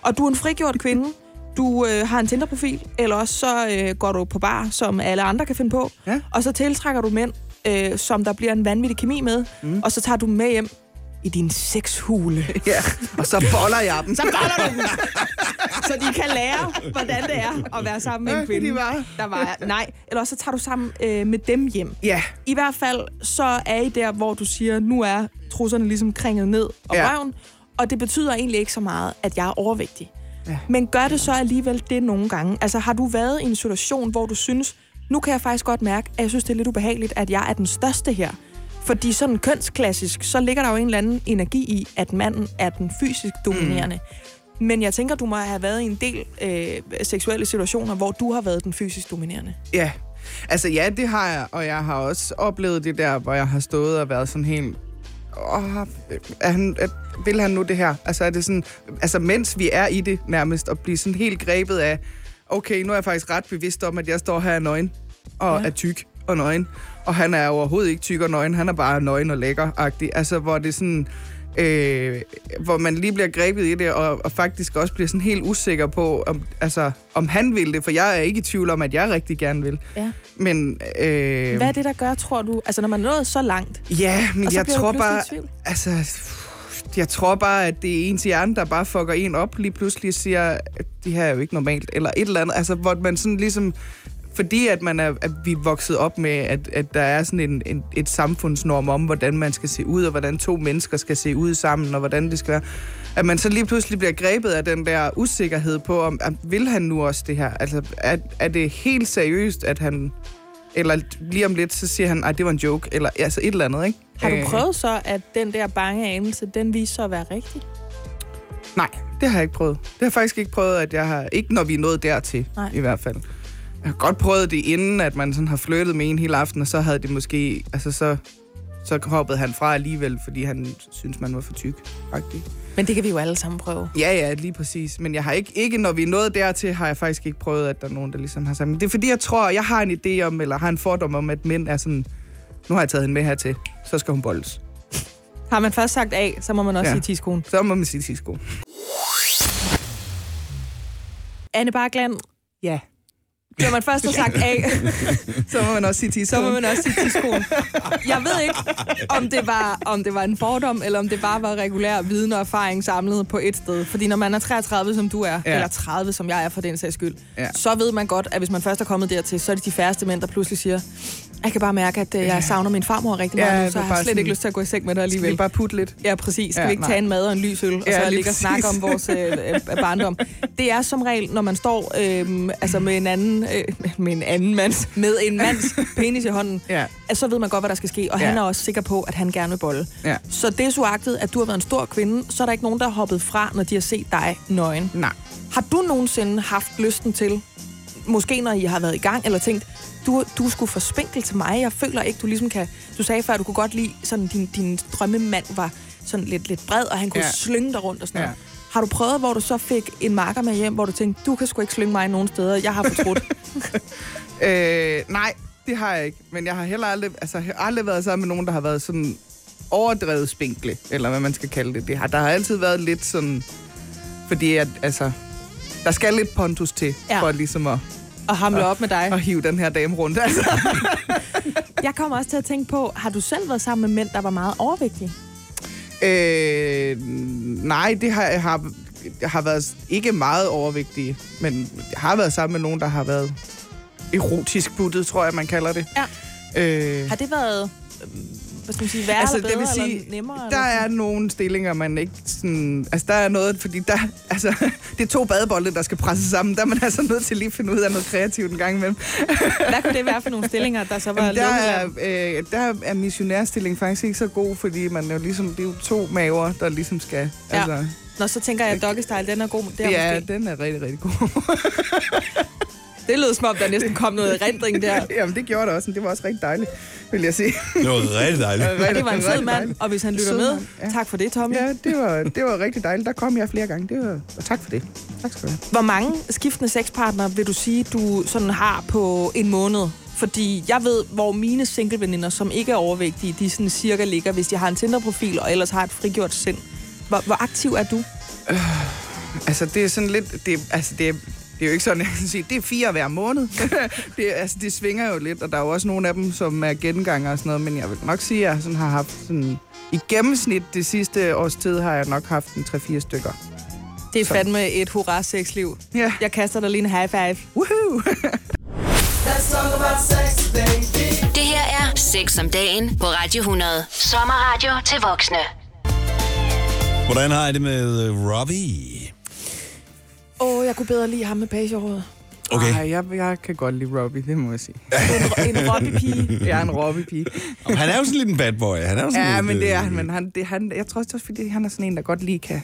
Og du er en frigjort kvinde. Du øh, har en Tinder-profil, eller også så øh, går du på bar, som alle andre kan finde på. Ja. Og så tiltrækker du mænd, øh, som der bliver en vanvittig kemi med. Mm. Og så tager du med hjem i din sexhule. (laughs) Ja, og så boller jeg dem. Så boller du dem, så de kan lære, hvordan det er at være sammen med en kvinde. de var- Der var, nej, eller også så tager du sammen øh, med dem hjem. Ja, I hvert fald så er I der, hvor du siger, nu er trusserne ligesom kringet ned og Ja. røven, og det betyder egentlig ikke så meget, at jeg er overvægtig. Ja. Men gør det så alligevel det nogle gange? Altså har du været i en situation, hvor du synes, nu kan jeg faktisk godt mærke, at jeg synes, det er lidt ubehageligt, at jeg er den største her. Fordi sådan kønsklassisk, så ligger der jo en eller anden energi i, at manden er den fysisk dominerende. Mm. Men jeg tænker, du må have været i en del øh, seksuelle situationer, hvor du har været den fysisk dominerende. ja. Altså ja, det har jeg, og jeg har også oplevet det der, hvor jeg har stået og været sådan helt... Åh, er han, er, vil han nu det her? Altså er det sådan, altså mens vi er i det nærmest, og blive sådan helt grebet af, okay, nu er jeg faktisk ret bevidst om, at jeg står her nøgen og ja. er tyk, og nøgen. Og han er overhovedet ikke tyk og nøgen, han er bare nøgen og lækker-agtig. Altså, hvor det er sådan... Øh, hvor man lige bliver grebet i det, og, og faktisk også bliver sådan helt usikker på, om, altså, om han vil det, for jeg er ikke i tvivl om, at jeg rigtig gerne vil. Ja. Men, øh, Hvad er det, der gør, tror du? Altså, når man er nået så langt, Ja, men Og så jeg bliver tror bare... tvivl. Altså, jeg tror bare, at det er ens hjerne, der bare fucker en op lige pludselig siger, at det her er jo ikke normalt, eller et eller andet. Altså, hvor man sådan ligesom... Fordi at, man er, at vi er vokset op med, at, at der er sådan en, en, et samfundsnorm om, hvordan man skal se ud, og hvordan to mennesker skal se ud sammen, og hvordan det skal være. At man så lige pludselig bliver grebet af den der usikkerhed på, om at, vil han nu også det her? Altså, er, er det helt seriøst, at han... Eller lige om lidt, så siger han, at det var en joke, eller altså et eller andet, ikke? har du Øh, prøvet så, at den der bange anelse, den viser sig at være rigtig? Nej, det har jeg ikke prøvet. Det har jeg faktisk ikke prøvet, at jeg har... Ikke når vi er nået dertil, Nej. Nej. i hvert fald. Jeg har godt prøvet det inden, at man sådan har flyttet med en hele aften, og så havde det måske... Altså, så, så hoppede han fra alligevel, fordi han synes man var for tyk. Faktisk. Men det kan vi jo alle sammen prøve. Ja, ja, lige præcis. Men jeg har ikke, ikke, når vi er nået dertil, har jeg faktisk ikke prøvet, at der er nogen, der ligesom har sagt... Men det er fordi, jeg tror, jeg har en idé om, eller har en fordom om, at mænd er sådan... Nu har jeg taget hende med hertil, så skal hun boldes. Har man først sagt A, så må man også Ja. sige tidskoen. Så må man sige sko. Anne Barkland, Ja. Når man først har sagt A, (laughs) Så må man også sige tidskoen. så må man også sige tidskoen. Jeg ved ikke, om det, var, om det var en fordom, eller om det bare var regulær viden og erfaring samlet på et sted. Fordi når man er 33, som du er. Ja. eller 30, som jeg er for den sags skyld, Ja. så ved man godt, at hvis man først er kommet dertil, så er det de færreste mænd, der pludselig siger, jeg kan bare mærke, at øh, jeg savner min farmor rigtig meget, Ja, så jeg har slet ikke sådan- lyst til at gå i seng med dig Skal vi alligevel. bare putte lidt? Ja, præcis. Skal Ja, vi ikke nej. tage en mad og en lys øl, og Ja, så ligge og snakke om vores øh, øh, barndom? Det er som regel, når man står øh, altså med en anden, øh, med en anden mands, med en mands penis i hånden, (laughs) Ja. at så ved man godt, hvad der skal ske, og Ja. han er også sikker på, at han gerne vil bolle. Ja. Så det er så agtet, at du har været en stor kvinde, så er der ikke nogen, der har hoppet fra, når de har set dig nøgen. Nej. Har du nogensinde haft lysten til, måske når I har været i gang, eller tænkt, du, du skulle for spinkel til mig, jeg føler ikke, du ligesom kan... Du sagde før, at du kunne godt lide, sådan din, din drømmemand var sådan lidt, lidt bred, og han kunne ja. Slynge dig rundt og sådan Ja. noget. Har du prøvet, hvor du så fik en marker med hjem, hvor du tænkte, du kan sgu ikke slynge mig nogen steder, jeg har fortrudt. (laughs) Øh, nej, det har jeg ikke. Men jeg har heller aldrig, altså, jeg har aldrig været sammen med nogen, der har været sådan overdrevet spinkle, eller hvad man skal kalde det. det har, der har altid været lidt sådan... Fordi at, altså, der skal lidt pontus til, ja. for ligesom at, og hamle op med dig. at hive den her dame rundt. Altså. (laughs) Jeg kommer også til at tænke på, har du selv været sammen med mænd, der var meget overvægtige? Øh, nej, det har jeg har, jeg har været ikke meget overvægtige, men jeg har været sammen med nogen, der har været erotisk buttet, tror jeg, man kalder det. Ja. Øh, Har det været, øh, hvad skal man sige, værre Altså, eller det bedre, vil sige, eller nemmere? der eller er nogle stillinger, man ikke sådan... Altså, der er noget, fordi der... Altså, (laughs) det er to badebolde, der skal presses sammen. Der er man altså nødt til lige at finde ud af noget kreativt en gang imellem. (laughs) Hvad kunne det være for nogle stillinger, der så var Jamen, der, er, øh, der er missionærstillingen faktisk ikke så god, fordi man er jo ligesom, det er jo to maver, der ligesom skal... Ja. Altså, Nå, så tænker jeg, at Doggy Style, den er god. Det er ja, måske. den er rigtig, rigtig god. (laughs) Det lød som om, der næsten kom noget erindring der. (laughs) Jamen, det gjorde det også, men det var også rigtig dejligt, vil jeg sige. Det var rigtig dejligt. Og det var en sød Rigtig mand, og hvis han lytter Sød med, ja. tak for det, Tommy. Ja, det var, det var rigtig dejligt. Der kom jeg flere gange. Det var, og tak for det. Tak skal du have. Hvor mange skiftende sexpartnere vil du sige, du sådan har på en måned? Fordi jeg ved, hvor mine singleveninder, som ikke er overvægtige, de sådan cirka ligger, hvis de har en Tinder-profil og ellers har et frigjort sind. Hvor, hvor aktiv er du? Altså, det er sådan lidt... Det, altså, det er, det er jo ikke sådan, jeg kan sige, det er fire hver måned. (laughs) det, altså, det svinger jo lidt, og der er jo også nogle af dem, som er genganger og sådan noget, men jeg vil nok sige, at jeg sådan har haft sådan... I gennemsnit det sidste års tid har jeg nok haft en 3-4 stykker. Det er Så. fandme et hurra-sexliv. Ja. Jeg kaster dig lige en high five. Woohoo! (laughs) Det her er Sex om dagen på Radio 100. Sommerradio til voksne. Hvordan har I det med øh, Robbie? Åh, oh, jeg kunne bedre lide ham med pagehåret. Okay. Ej, jeg, jeg kan godt lide Robbie, det må jeg sige. En, en Robbie-pige. (laughs) Jeg er en Robbie-pige. Han er jo sådan lidt en bad boy. Han er jo sådan Ja, lidt, men det er øh, han. Men han, det, han, jeg tror også, fordi han er sådan en, der godt lige kan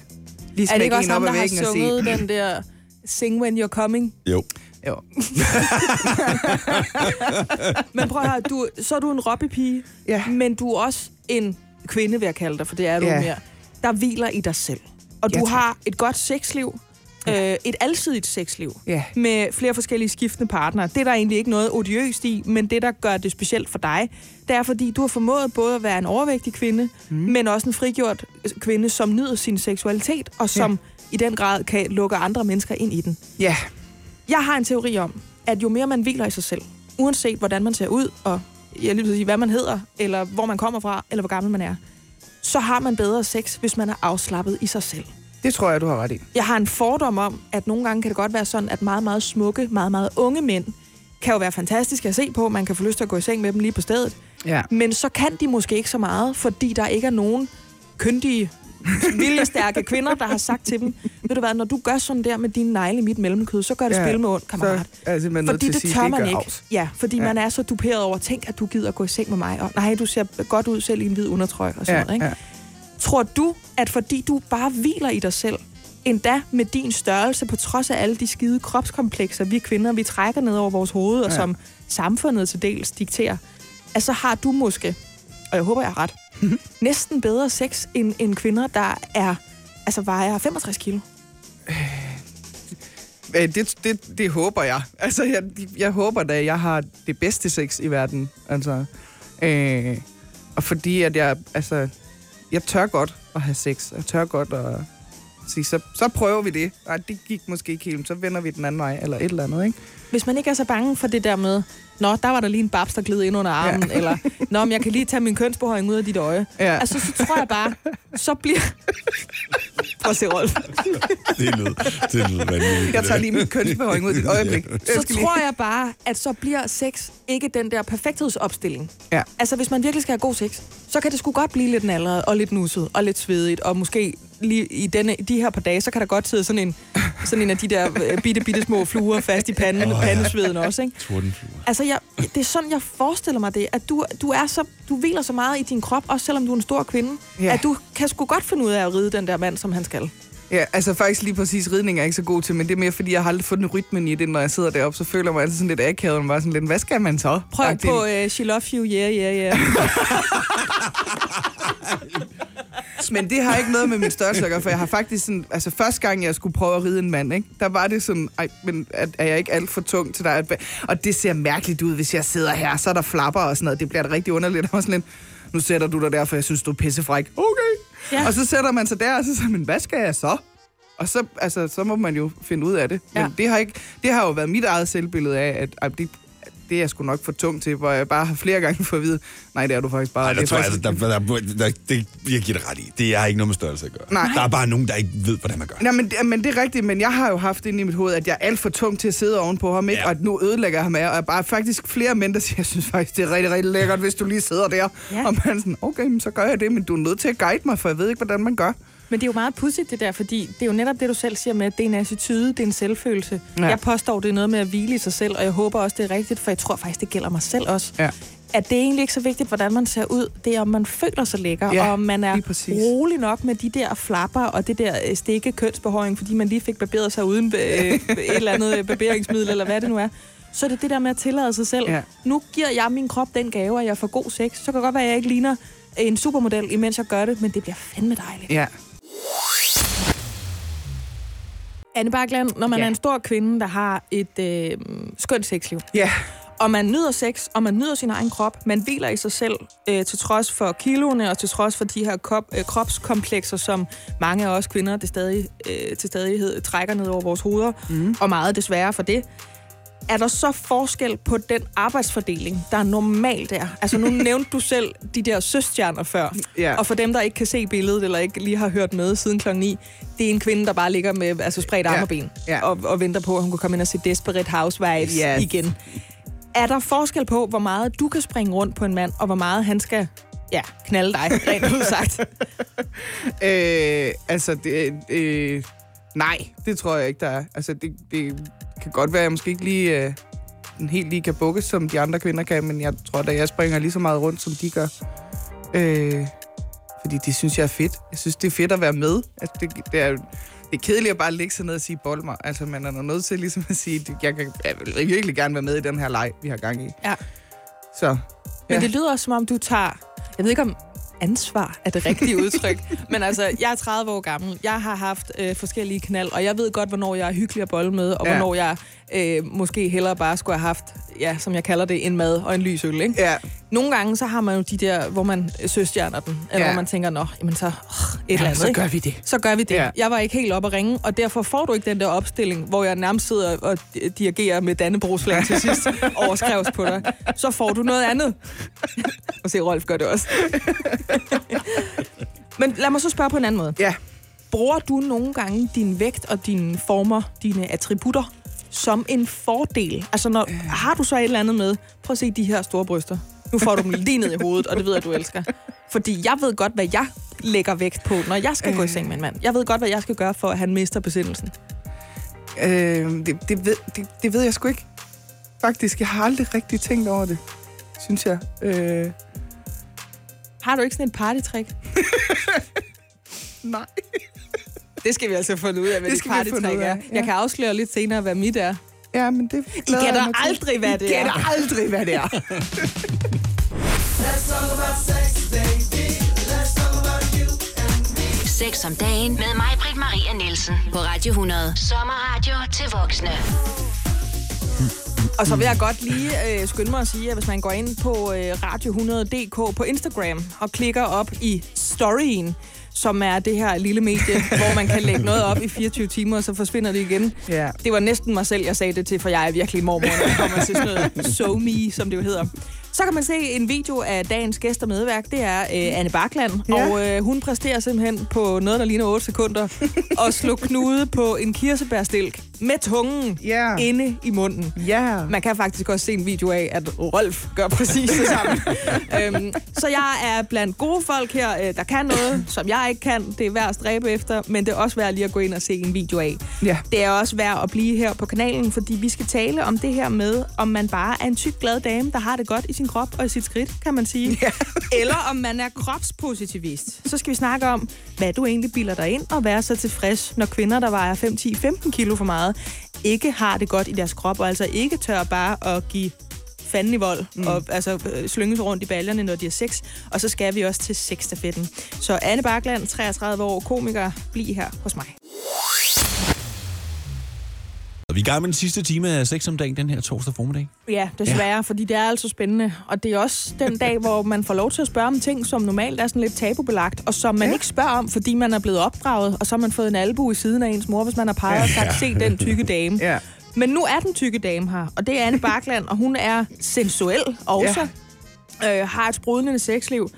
lige Er det ikke også ham, der har sunget den der Sing When You're Coming? Jo. Jo. (laughs) Men prøv at høre, du, så er du en Robbie-pige, Ja. men du er også en kvinde, vil jeg kalde dig, for det er du Ja. mere, der hviler i dig selv. Og du Ja, tak. har et godt sexliv, Øh, et alsidigt sexliv. Ja. Med flere forskellige skiftende partnere. Det er der egentlig ikke noget odiøst i, men det, der gør det specielt for dig, det er, fordi du har formået både at være en overvægtig kvinde, mm. men også en frigjort kvinde, som nyder sin seksualitet, og som i den grad kan lukke andre mennesker ind i den. Ja. Jeg har en teori om, at jo mere man hviler i sig selv, uanset hvordan man ser ud, og jeg lige vil sige, hvad man hedder, eller hvor man kommer fra, eller hvor gammel man er, så har man bedre sex, hvis man er afslappet i sig selv. Det tror jeg, du har ret i. Jeg har en fordom om, at nogle gange kan det godt være sådan, at meget, meget smukke, meget, meget unge mænd kan jo være fantastiske at se på. Man kan få lyst til at gå i seng med dem lige på stedet. Ja. Men så kan de måske ikke så meget, fordi der ikke er nogen kyndige, viljestærke kvinder, der har sagt til dem, ved du hvad, når du gør sådan der med dine negle i mit mellemkød, så gør det Ja, spil med ondt, kammerat. Så er nødt Fordi det sige, tør det man ikke. Avs. Ja, fordi ja. man er så duperet over, tænk, at du gider gå i seng med mig. Og nej, du ser godt ud selv i en hvid undertrøje og sådan Ja, noget. Ikke? ja. Tror du, at fordi du bare hviler i dig selv, endda med din størrelse, på trods af alle de skide kropskomplekser, vi kvinder, vi trækker ned over vores hoved, og Ja. som samfundet til dels dikterer, at så har du måske, og jeg håber, jeg har ret, (laughs) næsten bedre sex end, end kvinder, der er, altså vejer 65 kilo. Øh, Det, det, det håber jeg. Altså, jeg, jeg håber da, jeg har det bedste sex i verden. Altså, øh, og fordi at jeg, altså, jeg tør godt at have sex. Jeg tør godt at sige, så, så prøver vi det. Ej, det gik måske ikke helt, så vender vi den anden vej, eller et eller andet, ikke? Hvis man ikke er så bange for det der med, nå, der var der lige en babs, der gled ind under armen, ja. eller nå, men jeg kan lige tage min kønsbehøring ud af dit øje. Ja. Altså, så tror jeg bare, så bliver... Prøv at se, Rolf. Det lyder, det lyder vanvittigt. Jeg tager lige min kønsbehøring ud i et øjeblik. Jeg Så tror jeg bare, at så bliver sex ikke den der perfekthedsopstilling. Ja. Altså, hvis man virkelig skal have god sex, så kan det sgu godt blive lidt nalret, og lidt nusset, og lidt svedigt, og måske lige i denne, de her par dage, så kan der godt sidde sådan en, sådan en af de der øh, bitte, bitte små fluer fast i panden, oh, ja. pandesveden også, ikke? Tordenfluer. Altså, jeg, det er sådan, jeg forestiller mig det, at du, du, er så, du hviler så meget i din krop, også selvom du er en stor kvinde, Ja. at du kan sgu godt finde ud af at ride den der mand, som han skal. Ja, altså faktisk lige præcis ridning er jeg ikke så god til, men det er mere fordi, jeg har aldrig fundet rytmen i det, når jeg sidder deroppe, så føler jeg mig altid sådan lidt akavet, og bare sådan lidt, hvad skal man så? Prøv på uh, She Love You, yeah, yeah, yeah. (laughs) Men det har ikke noget med min størrelse at gøre, for jeg har faktisk sådan, altså første gang, jeg skulle prøve at ride en mand, ikke, der var det sådan, ej, men er, er jeg ikke alt for tung til dig? Og det ser mærkeligt ud, hvis jeg sidder her, så er der flapper og sådan noget, det bliver da rigtig underligt. (laughs) Og sådan lidt, nu sætter du dig der, for jeg synes, du er pissefræk. Okay. Ja. Og så sætter man sig der, og så siger man, hvad skal jeg så? Og så, altså, så må man jo finde ud af det. Men Ja. det, har ikke, det har jo været mit eget selvbillede af, at ej, det, det er jeg sgu nok for tung til, hvor jeg bare har flere gange (laughs) fået at vide, nej, det er du faktisk bare. Ej, det der er tror jeg, faktisk, altså, der, der, der, det, jeg giver det ret i. Det har ikke noget med størrelse at gøre. Nej. Der er bare nogen, der ikke ved, hvordan man gør. Nej, men, det- men det er rigtigt, men jeg har jo haft ind i mit hoved, at jeg er alt for tung til at sidde ovenpå ham, ikke? Ja. Og at nu ødelægger jeg ham af, og jeg er bare faktisk flere mænd, der siger, jeg synes faktisk, det er rigtig, rigtig lækkert, hvis du lige sidder der. Ja. Og man er sådan, okay, men så gør jeg det, men du er nødt til at guide mig, for jeg ved ikke, hvordan man gør. Men det er jo meget pudsigt det der, fordi det er jo netop det, du selv siger med, at det er en attitude, det er en selvfølelse. Ja. Jeg påstår, det er noget med at hvile i sig selv, og jeg håber også, det er rigtigt, for jeg tror faktisk, det gælder mig selv også. Ja. At det er egentlig ikke så vigtigt, hvordan man ser ud. Det er, om man føler sig lækker, Ja, og om man er rolig nok med de der flapper og det der øh, stikke kønsbehøring, fordi man lige fik barberet sig uden øh, (laughs) et eller andet barberingsmiddel, eller hvad det nu er. Så er det det der med at tillade sig selv. Ja. Nu giver jeg min krop den gave, at jeg får god sex. Så kan det godt være, at jeg ikke ligner en supermodel, imens jeg gør det, men det bliver fandme dejligt. Ja. Anne Bakland, når man Ja. er en stor kvinde, der har et øh, skønt sexliv, Ja. og man nyder sex, og man nyder sin egen krop, man hviler i sig selv, øh, til trods for kiloene, og til trods for de her kop, øh, kropskomplekser, som mange af os kvinder det stadig, øh, til stadighed trækker ned over vores hoveder, mm. og meget desværre for det. Er der så forskel på den arbejdsfordeling, der normalt er? Altså nu (laughs) nævnte du selv de der søstjerner før. Ja. Og for dem, der ikke kan se billedet, eller ikke lige har hørt med siden klokken 9, det er en kvinde, der bare ligger med altså spredt arme Ja. og ben. Ja. Og, og venter på, at hun kan komme ind og se Desperate Housewives Yes. igen. Er der forskel på, hvor meget du kan springe rundt på en mand, og hvor meget han skal ja, knalde dig, rent ud sagt? (laughs) Øh, altså, det, øh, nej, det tror jeg ikke, der er. Altså, det, det kan godt være, at jeg måske ikke lige øh, helt lige kan bukke, som de andre kvinder kan, men jeg tror da, jeg springer lige så meget rundt, som de gør. Øh, fordi det synes jeg er fedt. Jeg synes, det er fedt at være med. Altså, det, det, er, det er kedeligt at bare ligge sig ned og sige bold mig. Altså, man er nødt til ligesom at sige, at jeg, kan, jeg vil virkelig gerne være med i den her leg, vi har gang i. Ja. Så, Men Ja. det lyder også, som om du tager... Jeg ved ikke, om ansvar er det rigtige (laughs) udtryk. Men altså, jeg er 30 år gammel. Jeg har haft øh, forskellige knald, og jeg ved godt, hvornår jeg er hyggelig at bolle med, og Ja. hvornår jeg øh, måske hellere bare skulle have haft, ja, som jeg kalder det, en mad og en lys øl, ikke? Ja. Nogle gange, så har man jo de der, hvor man søstjerner den, eller Ja. hvor man tænker, nå, jamen så øh, et eller andet, så ikke? gør vi det. Så gør vi det. Ja. Ja. Jeg var ikke helt op at ringe, og derfor får du ikke den der opstilling, hvor jeg nærmest sidder og di- dirigerer med Dannebrogsflag til sidst (laughs) overskrevs på dig. Så får du noget andet. og se, Rolf gør det også. Men lad mig så spørge på en anden måde. Ja. Bruger du nogle gange din vægt og dine former, dine attributter, som en fordel? Altså, når, har du så et eller andet med? Prøv at se de her store bryster. Nu får du dem lige ned i hovedet, og det ved jeg, du elsker. Fordi jeg ved godt, hvad jeg lægger vægt på, når jeg skal gå i seng med en mand. Jeg ved godt, hvad jeg skal gøre, for at han mister besindelsen. Øh, det, det, ved, det, det ved jeg sgu ikke. Faktisk, jeg har aldrig rigtig tænkt over det, synes jeg. Øh, Har du ikke sådan et partytrick? (laughs) nej. Det skal vi altså finde ud af, hvad Det det, ud er. ja. Jeg kan afsløre lidt senere, hvad mit er. Ja, men det I gætter aldrig, hvad det I er. gætter aldrig, hvad det er. Sex om dagen med mig, Britt Maria Nielsen. På Radio 100. Sommerradio til voksne. Og så vil jeg godt lige øh, skynde mig at sige, at hvis man går ind på øh, radio100.dk på Instagram og klikker op i storyen, som er det her lille medie, (laughs) hvor man kan lægge noget op i 24 timer, og så forsvinder det igen. Ja. Det var næsten mig selv, jeg sagde det til, for jeg er virkelig mormor, når det kommer til sådan noget (laughs) so me, som det jo hedder. Så kan man se en video af dagens gæst og medværk. Det er øh, Anne Bakland, Ja. og øh, hun præsterer simpelthen på noget, der ligner 8 sekunder, (laughs) at slå knude på en kirsebærstilk med tungen Ja. inde i munden. Ja. Man kan faktisk også se en video af, at Rolf gør præcis det samme. (laughs) øhm, så jeg er blandt gode folk her, øh, der kan noget, som jeg ikke kan. Det er værd at stræbe efter, men det er også værd lige at gå ind og se en video af. Ja. Det er også værd at blive her på kanalen, fordi vi skal tale om det her med, om man bare er en tyk, glad dame, der har det godt i sin krop og i sit skridt, kan man sige. (laughs) Ja. Eller om man er kropspositivist. Så skal vi snakke om, hvad du egentlig bilder dig ind, og være så tilfreds, når kvinder, der vejer 5, 10, 15 kilo for meget, ikke har det godt i deres krop, og altså ikke tør bare at give fanden i vold, mm. og altså øh, slynge sig rundt i baljerne, når de er sex. Og så skal vi også til sexstafetten. Så Anne Bakland, 33 år, komiker, bliv her hos mig. Og vi er i gang med den sidste time af sex om dagen, den her torsdag formiddag. Ja, desværre, ja. fordi det er altså spændende. Og det er også den dag, hvor man får lov til at spørge om ting, som normalt er sådan lidt tabubelagt, og som man ja. ikke spørger om, fordi man er blevet opdraget, og så har man fået en albu i siden af ens mor, hvis man har peget og sagt, se den tykke dame. Ja. Men nu er den tykke dame her, og det er Anne Bakland, og hun er sensuel også. Ja. Øh, har et sprudlende sexliv.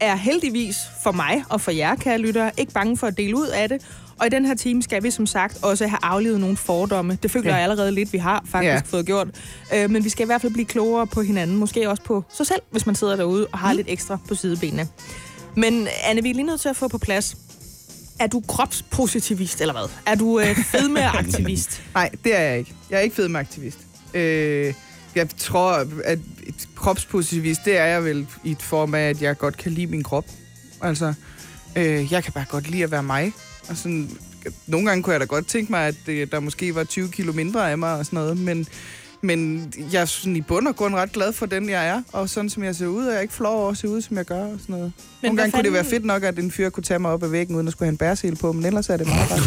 Er heldigvis for mig og for jer, kære lyttere, ikke bange for at dele ud af det. Og i den her time skal vi som sagt også have aflevet nogle fordomme. Det føler Ja. jeg allerede lidt, vi har faktisk Ja. fået gjort. Øh, men vi skal i hvert fald blive klogere på hinanden. Måske også på sig selv, hvis man sidder derude og har lidt ekstra på sidebenene. Men Anne, vi er lige nødt til at få på plads. Er du kropspositivist, eller hvad? Er du øh, (laughs) fedmeaktivist? Nej, det er jeg ikke. Jeg er ikke fedmeaktivist. Øh, jeg tror, at kropspositivist, det er jeg vel i et form af, at jeg godt kan lide min krop. Altså, øh, jeg kan bare godt lide at være mig. Og sådan, nogle gange kunne jeg da godt tænke mig, at det, der måske var 20 kilo mindre af mig og sådan noget, men, men jeg er sådan i bund og grund ret glad for den, jeg er, og sådan som jeg ser ud, og jeg er ikke flov over at se ud, som jeg gør og sådan noget. Men nogle gange kunne det være fedt nok, at en fyr kunne tage mig op ad væggen, uden at skulle have en bærsel på, men ellers er det meget rart.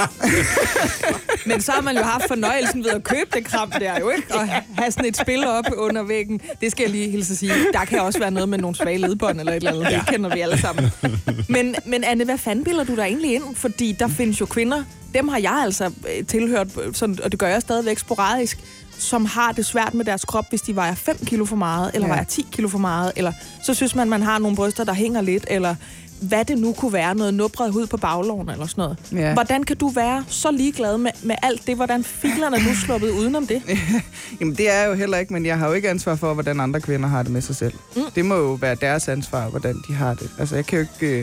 (laughs) Men så har man jo haft fornøjelsen ved at købe det kram der jo, ikke? Og have sådan et spil op under væggen. Det skal jeg lige hilse at sige. Der kan også være noget med nogle svage ledbånd eller et eller andet. Det kender vi alle sammen. Men, men Anne, hvad fanden bilder du dig egentlig ind? Fordi der findes jo kvinder, dem har jeg altså øh, tilhørt, øh, sådan, og det gør jeg stadigvæk sporadisk, som har det svært med deres krop, hvis de vejer 5 kilo for meget, eller Ja. vejer 10 kilo for meget, eller så synes man, man har nogle bryster, der hænger lidt, eller hvad det nu kunne være, noget nubret hud på bagloven eller sådan noget. Ja. Hvordan kan du være så ligeglad med, med alt det? Hvordan filerne er du sluppet udenom det? (laughs) Jamen, det er jo heller ikke, men jeg har jo ikke ansvar for, hvordan andre kvinder har det med sig selv. Mm. Mm. Det må jo være deres ansvar, hvordan de har det. Altså, jeg kan jo ikke, øh,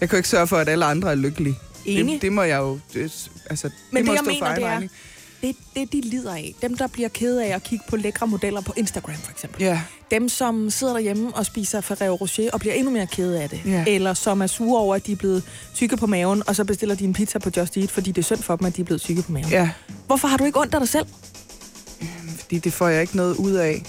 jeg kan jo ikke sørge for, at alle andre er lykkelige. Enig. Det, det må jeg jo... Det, altså, Men det må det, jeg stå mener, det er, regning. det, det de lider af. Dem, der bliver kede af at kigge på lækre modeller på Instagram, for eksempel. Ja, Dem, som sidder derhjemme og spiser Ferrero Rocher og bliver endnu mere kede af det. Ja. Eller som er sure over, at de er blevet tykke på maven, og så bestiller de en pizza på Just Eat, fordi det er synd for dem, at de er blevet tykke på maven. ja, Hvorfor har du ikke ondt af dig selv? fordi det får jeg ikke noget ud af.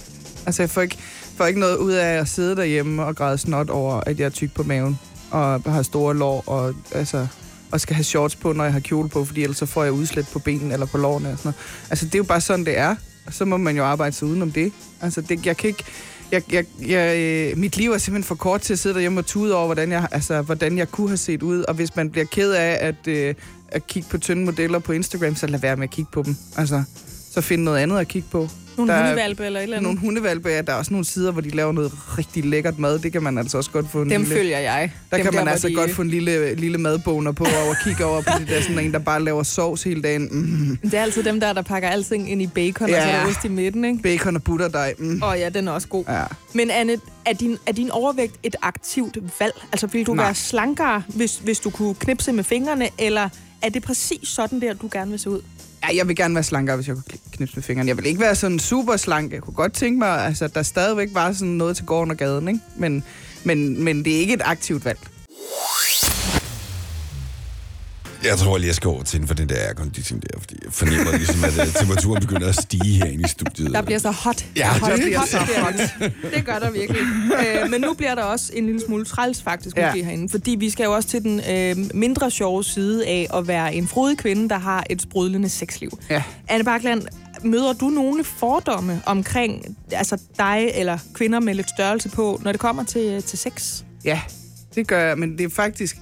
Altså, jeg får ikke... får ikke noget ud af at sidde derhjemme og græde snot over, at jeg er tyk på maven, og har store lår, og, altså, og skal have shorts på, når jeg har kjole på, fordi ellers så får jeg udslæt på benene eller på lårene. Og sådan noget. Altså, det er jo bare sådan, det er. Og så må man jo arbejde sig udenom det. Altså, det, jeg kan ikke... Jeg, jeg, jeg, øh, mit liv er simpelthen for kort til at sidde derhjemme og tude over, hvordan jeg, altså, hvordan jeg kunne have set ud. Og hvis man bliver ked af at, øh, at kigge på tynde modeller på Instagram, så lad være med at kigge på dem. Altså, så find noget andet at kigge på. Nogle Der er hundevalpe eller et eller andet. Nogle hundevalpe, ja. Der er også nogle sider, hvor de laver noget rigtig lækkert mad. Det kan man altså også godt få en Dem lille... følger jeg. Der Dem kan man hvor altså de- godt få en lille, lille madboner på og at kigge over på det der sådan en, der bare laver sovs hele dagen. Mm. Det er altid dem der, der pakker alting ind i bacon, Ja. og så der ost i midten, ikke? Bacon og butterdej. Mm. Åh oh, ja, den er også god. Ja. Men Anne, er din, er din overvægt et aktivt valg? Altså, vil du Nej. være slankere, hvis, hvis du kunne knipse med fingrene, eller er det præcis sådan der, du gerne vil se ud? Ja, jeg vil gerne være slankere, hvis jeg kunne knipse med fingrene. Jeg vil ikke være sådan super slank. Jeg kunne godt tænke mig, altså, der stadigvæk var sådan noget til gården og gaden, ikke? Men, men, men det er ikke et aktivt valg. Jeg tror lige, jeg skal over til den for den der aircondition der, fordi jeg fornemmer ligesom, at uh, temperaturen begynder at stige herinde i studiet. Der bliver så hot. Ja, hot, der bliver så derinde. Det gør der virkelig. øh, men nu bliver der også en lille smule træls faktisk Ja. måske herinde, fordi vi skal jo også til den øh, mindre sjove side af at være en frodig kvinde, der har et sprudlende sexliv. Ja. Anne Bakland, møder du nogle fordomme omkring altså dig eller kvinder med lidt størrelse på, når det kommer til, til sex? Ja, det gør jeg, men det er faktisk...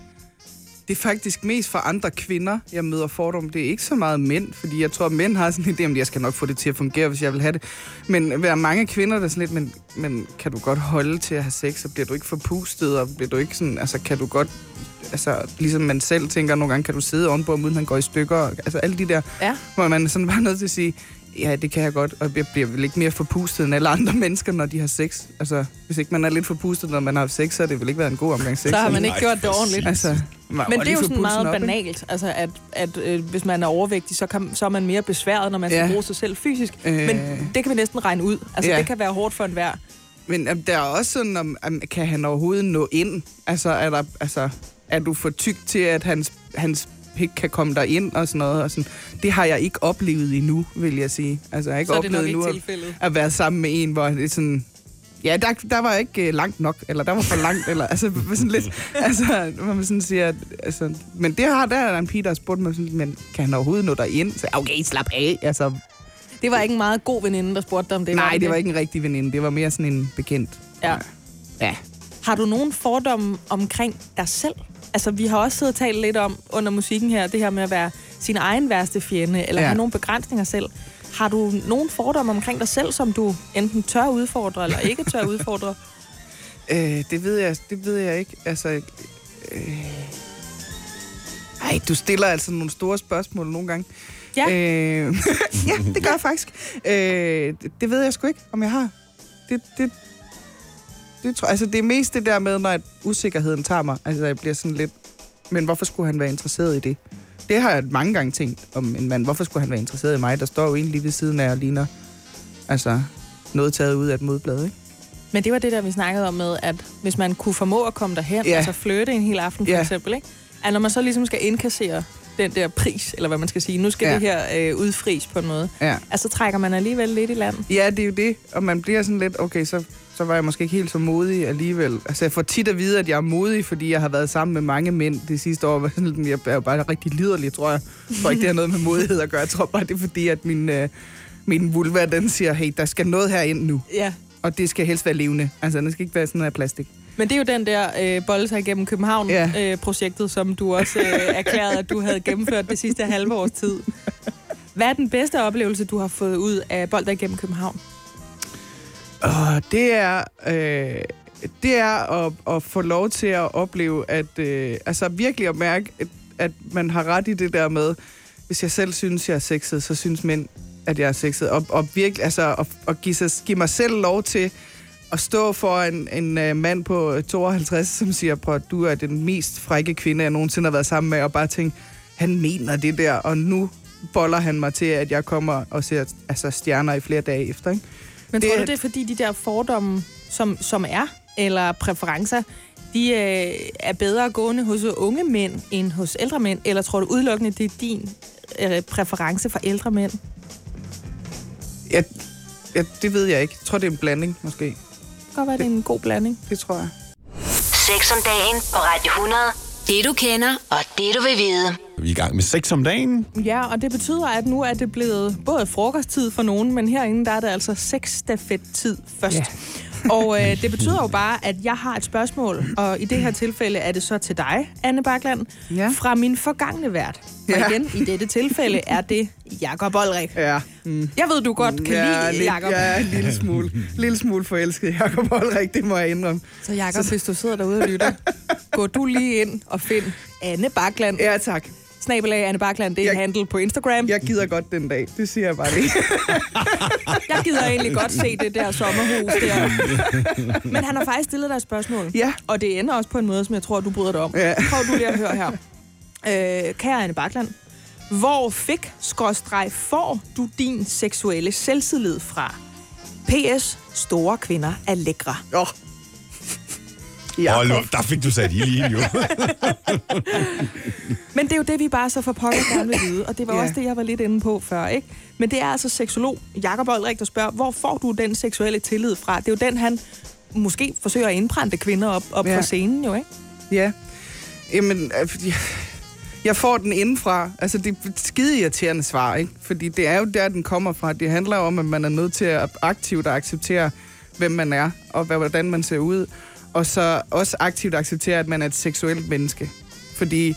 Det er faktisk mest for andre kvinder, jeg møder fordomme. Det er ikke så meget mænd, fordi jeg tror, at mænd har sådan en idé om, at jeg skal nok få det til at fungere, hvis jeg vil have det. Men der er mange kvinder, der er sådan lidt, men, men kan du godt holde til at have sex, og bliver du ikke forpustet, og bliver du ikke sådan, altså kan du godt, altså ligesom man selv tænker nogle gange, kan du sidde ovenpå, uden han går i stykker, altså alle de der, Ja. hvor man er sådan bare nødt til at sige, ja, det kan jeg godt, og jeg bliver vel ikke mere forpustet end alle andre (laughs) mennesker, når de har sex. Altså, hvis ikke man er lidt forpustet, når man har sex, så har det vel ikke været en god omgang sex. Så har man ikke gjort det ordentligt. Altså, man Men det er jo sådan meget op, ikke? banalt, altså at, at øh, hvis man er overvægtig, så, kan, så er man mere besværet, når man skal Ja. bruge sig selv fysisk. Øh. Men det kan vi næsten regne ud. Altså Ja. det kan være hårdt for enhver. Men um, der er også sådan, om, um, kan han overhovedet nå ind? Altså, er, der, altså, er du for tyk til, at hans, hans pik kan komme der ind og sådan noget? Og sådan. Det har jeg ikke oplevet endnu, vil jeg sige. Altså, jeg har ikke Så er det oplevet endnu at, tilfældet. at være sammen med en, hvor det er sådan... Ja, der, der var ikke uh, langt nok, eller der var for langt, eller altså (laughs) sådan lidt, altså, hvor man sådan siger, at, altså, men det har, der er en pige, der har spurgt mig sådan, men kan han overhovedet nå ind? Så okay, slap af, altså, Det var ikke en meget god veninde, der spurgte dig om det. nej, det var ikke en rigtig veninde, det var mere sådan en bekendt. Ja. Ja. Har du nogen fordomme omkring dig selv? Altså, vi har også siddet og talt lidt om under musikken her, det her med at være sin egen værste fjende, eller Ja. have nogle begrænsninger selv. Har du nogen fordomme omkring dig selv, som du enten tør udfordre, eller ikke tør udfordre? (laughs) Øh, det ved jeg, det ved jeg ikke. Altså, øh, ej, du stiller altså nogle store spørgsmål nogle gange. Ja. Øh, (laughs) ja, det gør jeg faktisk. Øh, det, det ved jeg sgu ikke, om jeg har. Det, det, det, tror, altså, det er mest det der med, når usikkerheden tager mig. Altså, jeg bliver sådan lidt... Men hvorfor skulle han være interesseret i det? Det har jeg mange gange tænkt om en mand. Hvorfor skulle han være interesseret i mig? Der står jo en lige ved siden af og ligner... Altså, noget taget ud af et modblad, ikke? Men det var det der, vi snakkede om med, at hvis man kunne formå at komme derhen, Ja. altså flirte en hel aften for Ja. eksempel, ikke? at når man så ligesom skal indkassere den der pris, eller hvad man skal sige, nu skal ja. det her øh, udfries på en måde, Ja. altså trækker man alligevel lidt i land. Ja, det er jo det. Og man bliver sådan lidt, okay, så, så var jeg måske ikke helt så modig alligevel. Altså, jeg får tit at vide, at jeg er modig, fordi jeg har været sammen med mange mænd det sidste år. Jeg er jo bare rigtig liderlig, tror jeg. Jeg tror ikke, det har noget med modighed at gøre. Jeg tror bare, det er fordi, at min, øh, min vulva, den siger, hey, der skal noget herind nu. Ja. Og det skal helst være levende. Altså, den skal ikke være sådan noget af plastik. Men det er jo den der øh, bolle sig igennem Ja. København-projektet, øh, projektet, som du også øh, erklærede, at du havde gennemført det sidste halve års tid. Hvad er den bedste oplevelse, du har fået ud af bold igennem København? Og det er, øh, det er at, at få lov til at opleve, at øh, altså virkelig at mærke, at, at man har ret i det der med, hvis jeg selv synes, jeg er sexet, så synes mænd, at jeg er sexet. Og, og virkelig, altså at, at give, sig, give mig selv lov til at stå for en, en uh, mand på øh, 52, som siger, prøv, at du er den mest frække kvinde, jeg nogensinde har været sammen med, og bare tænke, han mener det der, og nu boller han mig til, at jeg kommer og ser altså, stjerner i flere dage efter, ikke? Men Det tror du, det er fordi de der fordomme, som, som er, eller præferencer, de øh, er bedre gående hos unge mænd end hos ældre mænd? Eller tror du udelukkende, det er din øh, præference for ældre mænd? Ja, ja, det ved jeg ikke. Jeg tror, det er en blanding, måske. kan godt være, det er en god blanding. Det tror jeg. Sex om dagen på Radio 100. Det du kender, og det du vil vide. Vi er i gang med sex om dagen. Ja, og det betyder, at nu er det blevet både frokosttid for nogen, men herinde der er det altså sexstafet-tid først. Ja. Og øh, det betyder jo bare, at jeg har et spørgsmål, og i det her tilfælde er det så til dig, Anne Bakland, Ja. fra min forgangne vært. Og Ja. igen, i dette tilfælde er det Jakob Olrik. Ja. Mm. Jeg ved, du godt kan ja, lide Jakob. Er en lille smule, lille smule forelsket i Jacob Olrik, det må jeg indrømme. Så Jakob, hvis du sidder derude og lytter, (laughs) gå du lige ind og find Anne Bakland. Ja, tak. Snabelag Anne Bakland, det er Jeg- handle på Instagram. Jeg gider godt den dag. Det siger jeg bare lige. (laughs) Jeg gider egentlig godt se det der sommerhus der. (laughs) Men han har faktisk stillet dig et spørgsmål. Ja. Og det ender også på en måde, som jeg tror, du bryder dig om. Ja. Prøv du lige at høre her. Øh, kære Anne Bakland, hvor fik, skråstreg, får du din seksuelle selvtillid fra? PS. Store kvinder er lækre. Åh. Oh. Hold nu, der fik du sat i lige jo. (laughs) Men det er jo det, vi bare så for pokker gerne vil vide. Og det var Ja. også det, jeg var lidt inde på før, ikke? Men det er altså seksolog Jakob Olrik, der spørger, hvor får du den seksuelle tillid fra? Det er jo den, han måske forsøger at indprænte kvinder op, op Ja. på scenen, jo, ikke? Ja. Jamen, øh, jeg, får den indenfra. Altså, det er et skide irriterende svar, ikke? Fordi det er jo der, den kommer fra. Det handler om, at man er nødt til at aktivt at acceptere, hvem man er, og hvad- hvordan man ser ud. Og så også aktivt acceptere, at man er et seksuelt menneske. Fordi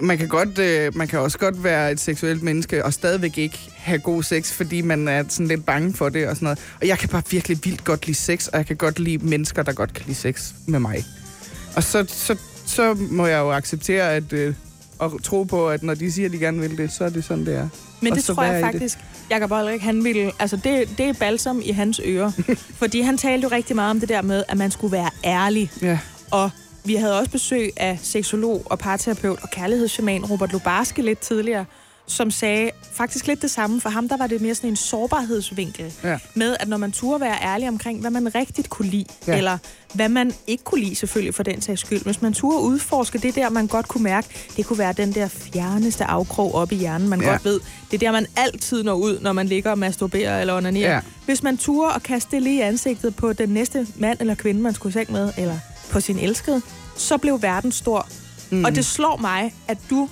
man kan, godt, øh, man kan også godt være et seksuelt menneske og stadigvæk ikke have god sex, fordi man er sådan lidt bange for det og sådan noget. Og jeg kan bare virkelig vildt godt lide sex, og jeg kan godt lide mennesker, der godt kan lide sex med mig. Og så, så, så må jeg jo acceptere at, øh, og tro på, at når de siger, at de gerne vil det, så er det sådan, det er. Men Og det tror jeg i det. Jakob Olrik, han ville, altså det, det er balsam i hans ører. (laughs) fordi han talte jo rigtig meget om det der med, at man skulle være ærlig. Ja. Og vi havde også besøg af seksolog og parterapeut og kærlighedsshaman Robert Lubarski lidt tidligere, som sagde faktisk lidt det samme. For ham der var det mere sådan en sårbarhedsvinkel. Ja. Med at når man turde være ærlig omkring, hvad man rigtigt kunne lide, ja. Eller hvad man ikke kunne lide selvfølgelig for den sags skyld. Hvis man turde udforske det der, man godt kunne mærke, det kunne være den der fjerneste afkrog op i hjernen, man ja. Godt ved. Det er der, man altid når ud, når man ligger og masturberer eller onanerer. Ja. Hvis man turde at kaste det lige i ansigtet på den næste mand eller kvinde, man skulle seng med, eller på sin elskede, så blev verden stor. Mm. Og det slår mig, at du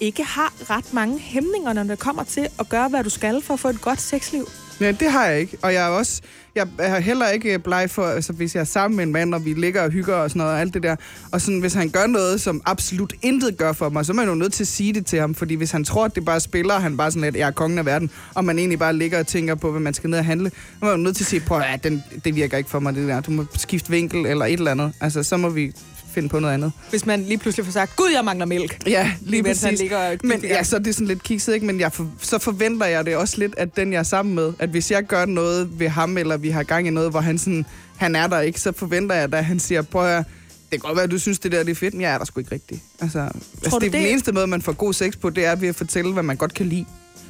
ikke har ret mange hæmninger, når det kommer til at gøre, hvad du skal for at få et godt sexliv. Ja, det har jeg ikke. Og jeg er også, jeg er heller ikke bleg for, altså hvis jeg er sammen med en mand, og vi ligger og hygger og sådan noget, og alt det der. Og sådan, hvis han gør noget, som absolut intet gør for mig, så er man jo nødt til at sige det til ham. Fordi hvis han tror, at det bare spiller, og han bare sådan lidt, jeg er kongen af verden, og man egentlig bare ligger og tænker på, hvad man skal ned og handle, så er man jo nødt til at sige, prøv at den, det virker ikke for mig, det der. Du må skifte vinkel eller et eller andet. Altså, så må vi finde på noget andet. Hvis man lige pludselig får sagt, gud, jeg mangler mælk. Ja, lige Mens han præcis. ligger og- Men ja, så er det sådan lidt kikset, ikke? Men jeg for, så forventer jeg det også lidt, at den jeg er sammen med, at hvis jeg gør noget ved ham, eller vi har gang i noget, hvor han sådan, han er der ikke, så forventer jeg, at han siger, prøv at det kan godt være, at du synes, det der det er fedt, men jeg er der sgu ikke rigtigt. Altså, altså du det er den det? eneste måde, man får god sex på, det er ved at fortælle, hvad man godt kan lide.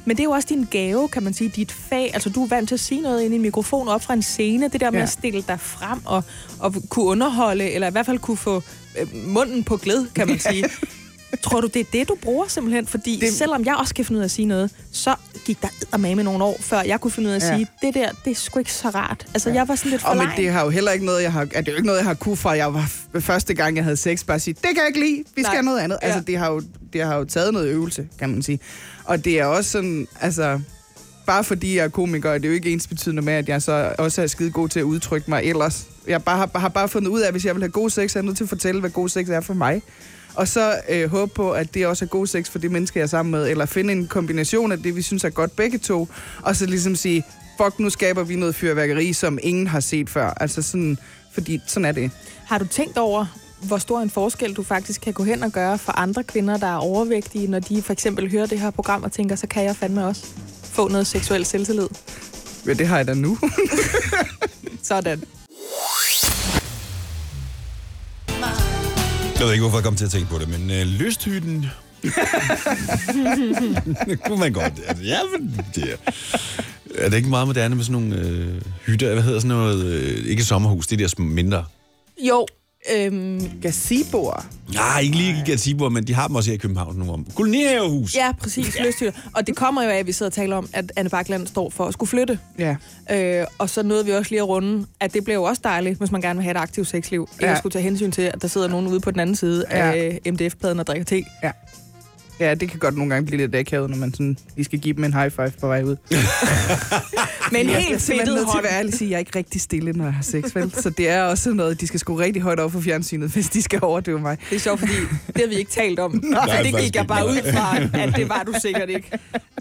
Men det er jo også din gave, kan man sige, dit fag. Altså, du er vant til at sige noget ind i en mikrofon op fra en scene. Det der med Ja. at stille dig frem og, og kunne underholde, eller i hvert fald kunne få øh, munden på glæd, kan man sige. Tror du, det er det, du bruger simpelthen? Fordi det... Selvom jeg også kan finde ud af at sige noget, så gik der med med nogle år, før jeg kunne finde ud af at Ja. sige, det der, det er sgu ikke så rart. Altså, jeg var sådan lidt for Og men det har jo heller ikke noget, jeg har... Er det jo ikke noget, jeg har kunne fra, jeg var første gang, jeg havde sex, bare sige, det kan jeg ikke lide, vi skal Nej. have noget andet. Altså, Ja. det har, jo, det har jo taget noget øvelse, kan man sige. Og det er også sådan, altså... Bare fordi jeg er komiker, er det jo ikke ens betydende med, at jeg så også er skide god til at udtrykke mig ellers. Jeg bare, har, har bare fundet ud af, at hvis jeg vil have god sex, så er jeg nødt til at fortælle, hvad god sex er for mig. Og så øh, håbe på, at det også er god sex for de mennesker, jeg er sammen med. Eller finde en kombination af det, vi synes er godt begge to. Og så ligesom sige, fuck, nu skaber vi noget fyrværkeri, som ingen har set før. Altså sådan, fordi sådan er det. Har du tænkt over, hvor stor en forskel du faktisk kan gå hen og gøre for andre kvinder, der er overvægtige, når de for eksempel hører det her program og tænker, så kan jeg fandme også få noget seksuel selvtillid? Ja, det har jeg da nu. (laughs) Sådan. Jeg ved ikke, hvorfor jeg kom til at tænke på det, men øh, lysthytten... det (laughs) kunne man godt. Altså, ja, men det er, er det ikke meget moderne med sådan nogle øh, hytter? Hvad hedder sådan noget? Øh, ikke sommerhus, det er de der små mindre. Jo, Øhm, Gazeboer. Nej, ikke lige i Gazebo, men de har dem også her i København nu om. Kolonihavehus. ja, præcis. Ja. Lysthytter. Og det kommer jo af, at vi sidder og taler om, at Anne Bakland står for at skulle flytte. Ja. Øh, og så nåede vi også lige at runde, at det bliver jo også dejligt, hvis man gerne vil have et aktivt sexliv. Ikke Ja. at skulle tage hensyn til, at der sidder nogen ude på den anden side Ja. af MDF-pladen og drikker te. Ja. Ja, det kan godt nogle gange blive lidt akavet, når man sådan, lige skal give dem en high five på vej ud. (laughs) Men jeg er helt fedtet nødt til at hånd. være ærlig sige, at jeg er ikke rigtig stille, når jeg har sex, vel? Så det er også noget, de skal skrue rigtig højt op for fjernsynet, hvis de skal overdøve mig. Det er sjovt, fordi det har vi ikke talt om. (laughs) Nej, så det gik jeg bare ud fra, at det var du sikkert ikke.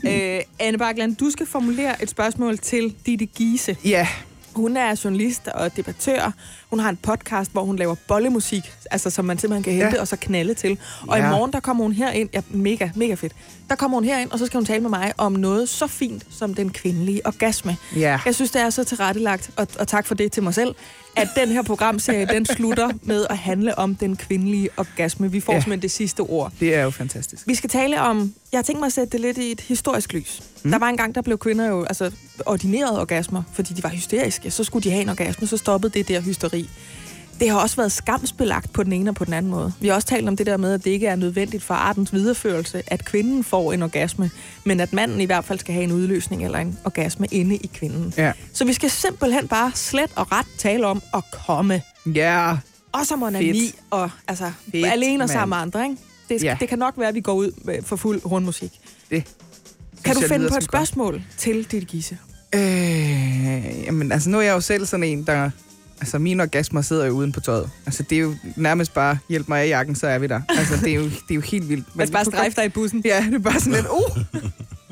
Øh, Anne Bakland, du skal formulere et spørgsmål til Ditte Giese. Ja, Hun er journalist og debattør. Hun har en podcast, hvor hun laver bollemusik, altså som man simpelthen kan hente Ja. og så knalde til. Og Ja. i morgen, der kommer hun herind, ja, mega, mega fedt. Der kommer hun herind, og så skal hun tale med mig om noget så fint som den kvindelige orgasme. ja. Jeg synes, det er så tilrettelagt, og, og tak for det til mig selv, at den her programserie, den slutter med at handle om den kvindelige orgasme. Vi får ja. simpelthen det sidste ord. Det er jo fantastisk. Vi skal tale om, jeg har tænkt mig at sætte det lidt i et historisk lys. Mm. Der var en gang, der blev kvinder jo altså, ordineret orgasmer, fordi de var hysteriske. Så skulle de have en orgasme, så stoppede det der hysteri. Det har også været skamsbelagt på den ene og på den anden måde. Vi har også talt om det der med, at det ikke er nødvendigt for artens videreførelse, at kvinden får en orgasme, men at manden i hvert fald skal have en udløsning eller en orgasme inde i kvinden. Ja. Så vi skal simpelthen bare slet og ret tale om at komme. Ja, Også om onani Fedt. og altså, Fedt, alene og sammen med andre. Ikke? Det, Ja. det kan nok være, at vi går ud med- for fuld rundmusik. det. Kan du finde på et som godt. spørgsmål til Ditte Gisse? Øh, jamen, altså nu er jeg jo selv sådan en, der... Altså, mine orgasmer sidder jo uden på tøjet. Altså, det er jo nærmest bare, hjælp mig af jakken, så er vi der. Altså, det er jo, det er jo helt vildt. Man skal bare strejfe dig i bussen. Ja, det er bare sådan lidt, uh,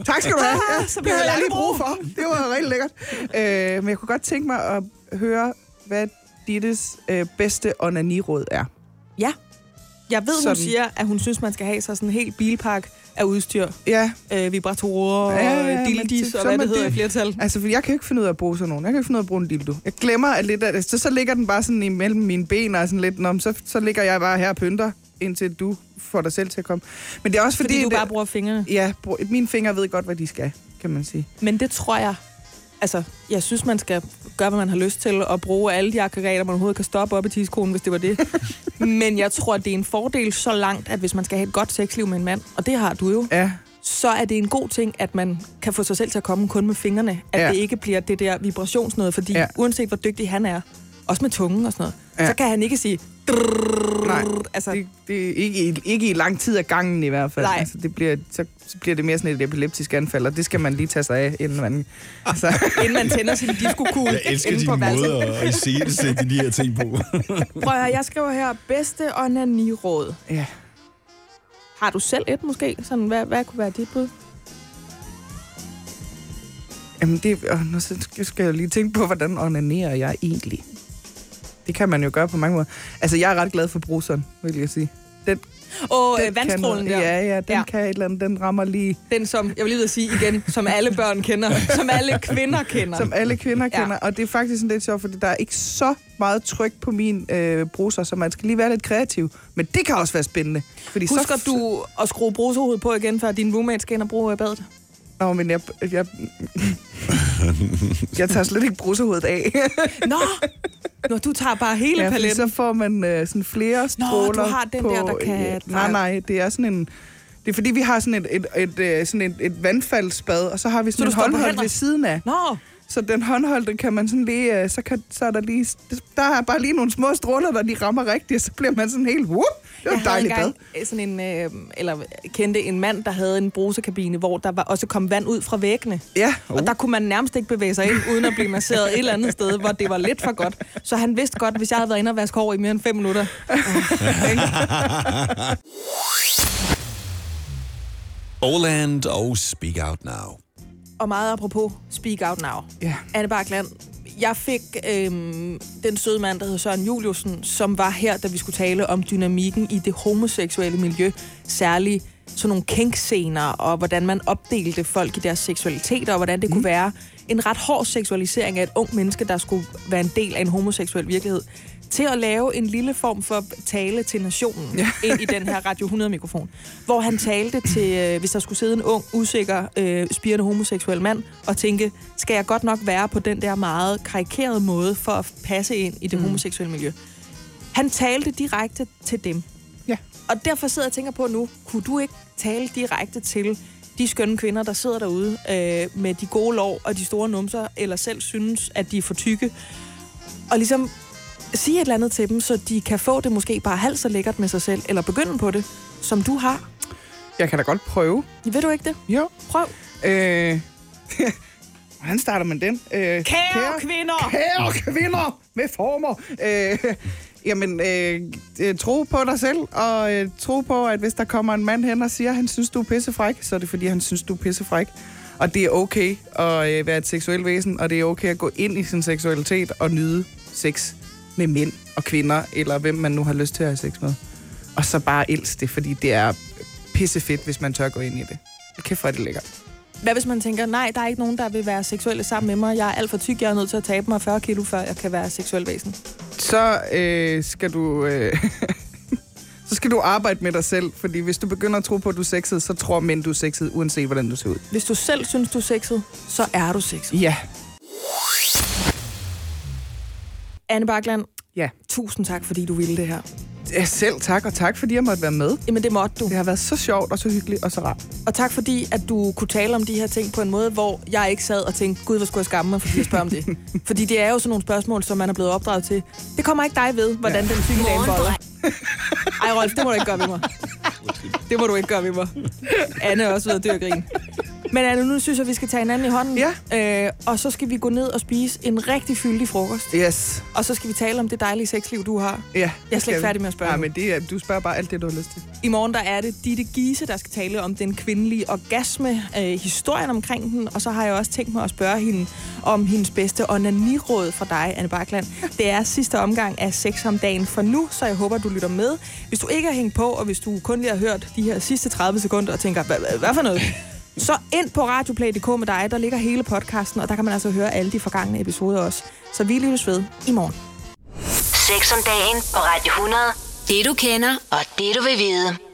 tak skal du have. Ja, Så det det jeg lige brug for. Det var rigtig lækkert. Øh, men jeg kunne godt tænke mig at høre, hvad Dittes øh, bedste onaniråd er. Ja. Jeg ved, hun Sådan. siger, at hun synes, man skal have sig sådan en helt bilpark af udstyr. Ja, Øh, vibratorer Ja, ja, og ja, men dildis og så hvad det hedder i flertal. altså, for jeg kan jo ikke finde ud af at bruge sådan nogen. Jeg kan ikke finde ud af at bruge en dildo. Jeg glemmer at lidt af. Så, så ligger den bare sådan imellem mine ben og sådan lidt, Nå, så, så ligger jeg bare her og pynter, indtil du får dig selv til at komme. Men det er også fordi... Fordi du det, bare bruger fingrene. Ja, brug- mine fingre ved godt, hvad de skal, kan man sige. Men det tror jeg... Altså, jeg synes, man skal gøre, hvad man har lyst til, og bruge alle de aggregater, man overhovedet kan stoppe op i tidskonen, hvis det var det. (laughs) Men jeg tror, det er en fordel så langt, at hvis man skal have et godt sexliv med en mand, og det har du jo, Ja, så er det en god ting, at man kan få sig selv til at komme kun med fingrene. At Ja. det ikke bliver det der vibrationsnøde, fordi Ja. uanset hvor dygtig han er, også med tungen og sådan noget, Ja. så kan han ikke sige... nej. Altså, Det, det er ikke, ikke i lang tid af gangen i hvert fald. Nej. Altså, det bliver, så bliver det mere sådan et epileptisk anfald, og det skal man lige tage sig af, inden man... Altså, (laughs) inden man tænder sin diskokugle Jeg elsker din måde at iscenesætte de her ting på. (laughs) Prøv at høre, jeg skriver her, bedste onani-råd. ja. Har du selv et måske? Sådan, hvad, hvad kunne være dit bud? Jamen, det, øh, nu så skal jeg lige tænke på, hvordan onanerer jeg egentlig? Det kan man jo gøre på mange måder. Altså, jeg er ret glad for bruseren, vil jeg sige. Den, Og den øh, vandstrålen kan, der. Ja, ja, den ja. Kan et eller andet. Den rammer lige, Den, som, jeg vil lige at sige igen, som alle børn kender. (laughs) Som alle kvinder kender. som alle kvinder Ja. kender. Og det er faktisk sådan lidt sjovt, fordi der er ikke så meget tryk på min øh, bruser, så man skal lige være lidt kreativ. Men det kan også være spændende. Fordi Husker så, du at skrue bruserhovedet på igen, før din roommate skal ind og bruge badet? Nå, men jeg, jeg, jeg tager slet ikke bruserhovedet af. Nå! Nå, du tager bare hele ja, ja, paletten. så får man øh, sådan flere stråler du har den på, der, der kan øh, Nej, nej, det er sådan en... Det er fordi, vi har sådan et, et, et, et, sådan et, et vandfaldsbad, og så har vi sådan står på håndhold ved siden af. Nå, Så den håndholdte kan man sådan lige... øh, Så, kan, så er der lige... Der er bare lige nogle små stråler, der lige rammer rigtigt, og så bliver man sådan helt... Whoop, det var jeg dejligt havde bad. sådan en, øh, eller kendte en mand, der havde en brusekabine, hvor der var også kom vand ud fra væggene. Ja, Oh. Og der kunne man nærmest ikke bevæge sig ind, uden at blive masseret et eller andet sted, hvor det var lidt for godt. Så han vidste godt, hvis jeg havde været inde og vaske hår i mere end fem minutter. (laughs) Oland og Speak Out Now. Og meget apropos Speak Out Now. ja. Anne Bakland, jeg fik øhm, den søde mand, der hedder Søren Juliusen, som var her, da vi skulle tale om dynamikken i det homoseksuelle miljø. Særligt sådan nogle kinkscener, og hvordan man opdelte folk i deres seksualitet, og hvordan det mm. kunne være en ret hård seksualisering af et ung menneske, der skulle være en del af en homoseksuel virkelighed, til at lave en lille form for tale til nationen ja. ind i den her Radio 100-mikrofon, hvor han talte til, øh, hvis der skulle sidde en ung, usikker, øh, spirende homoseksuel mand, og tænke, skal jeg godt nok være på den der meget karikerede måde for at passe ind i det mm. homoseksuelle miljø? Han talte direkte til dem. Ja. Og derfor sidder jeg og tænker på nu, kunne du ikke tale direkte til de skønne kvinder, der sidder derude øh, med de gode lov og de store numser, eller selv synes, at de er for tykke, og ligesom sige et eller andet til dem, så de kan få det måske bare halvt så lækkert med sig selv, eller begynde på det, som du har. Jeg kan da godt prøve. Ved du ikke det? Jo. Prøv. Øh, (laughs) hvordan starter man den? Øh, Kære, kære kvinder! Kære kvinder med former. Øh, jamen, øh, øh, tro på dig selv, og øh, tro på, at hvis der kommer en mand hen og siger, at han synes, du er pissefræk, så er det, fordi han synes, du er pissefræk. Og det er okay at øh, være et seksuelt væsen, og det er okay at gå ind i sin seksualitet og nyde sex med mænd og kvinder, eller hvem man nu har lyst til at have sex med. Og så bare elsk det, fordi det er pissefedt, hvis man tør gå ind i det. Kæft, hvor er det lækkert. Hvad hvis man tænker, nej, der er ikke nogen, der vil være seksuelle sammen med mig. Jeg er alt for tyk, jeg er nødt til at tabe mig 40 kilo, før jeg kan være seksuel væsen. Så øh, skal du... Øh, (laughs) så skal du arbejde med dig selv, fordi hvis du begynder at tro på, at du er sexet, så tror mænd, du er sexet, uanset hvordan du ser ud. Hvis du selv synes, du er sexet, så er du sexet. Ja. Anne Bakland, Ja. tusind tak, fordi du ville det her. Ja, Selv tak, og tak fordi jeg måtte være med. Jamen, det måtte du. Det har været så sjovt, og så hyggeligt, og så rart. Og tak fordi, at du kunne tale om de her ting på en måde, hvor jeg ikke sad og tænkte, gud, hvor skulle jeg skamme mig, fordi jeg spørger om det. (laughs) fordi det er jo sådan nogle spørgsmål, som man er blevet opdraget til. Det kommer ikke dig ved, hvordan ja. den syge dame. (laughs) Ej, Rolf, det må du ikke gøre ved mig. Det må du ikke gøre ved mig. Anne er også ved at dø af grin. Men Anne, nu synes jeg, vi skal tage hinanden i hånden. Ja. Øh, og så skal vi gå ned og spise en rigtig fyldig frokost. Yes. Og så skal vi tale om det dejlige sexliv, du har. Ja, Jeg er slet ikke færdig med at spørge Nej, men det er, du spørger bare alt det, du har lyst til. I morgen der er det Ditte Giese, der skal tale om den kvindelige orgasme, øh, historien omkring den, og så har jeg også tænkt mig at spørge hende om hendes bedste onaniråd fra dig, Anne Bakland. Det er sidste omgang af Sex om dagen for nu, så jeg håber, du lytter med. Hvis du ikke har hængt på, og hvis du kun lige har hørt de her sidste 30 sekunder og tænker, hvad, for noget? (laughs) Så ind på radioplay.dk med dig, der ligger hele podcasten, og der kan man altså høre alle de forgangne episoder også. Så vi lyttes ved i morgen. Sex om dagen på Radio 100. Det du kender, og det du vil vide.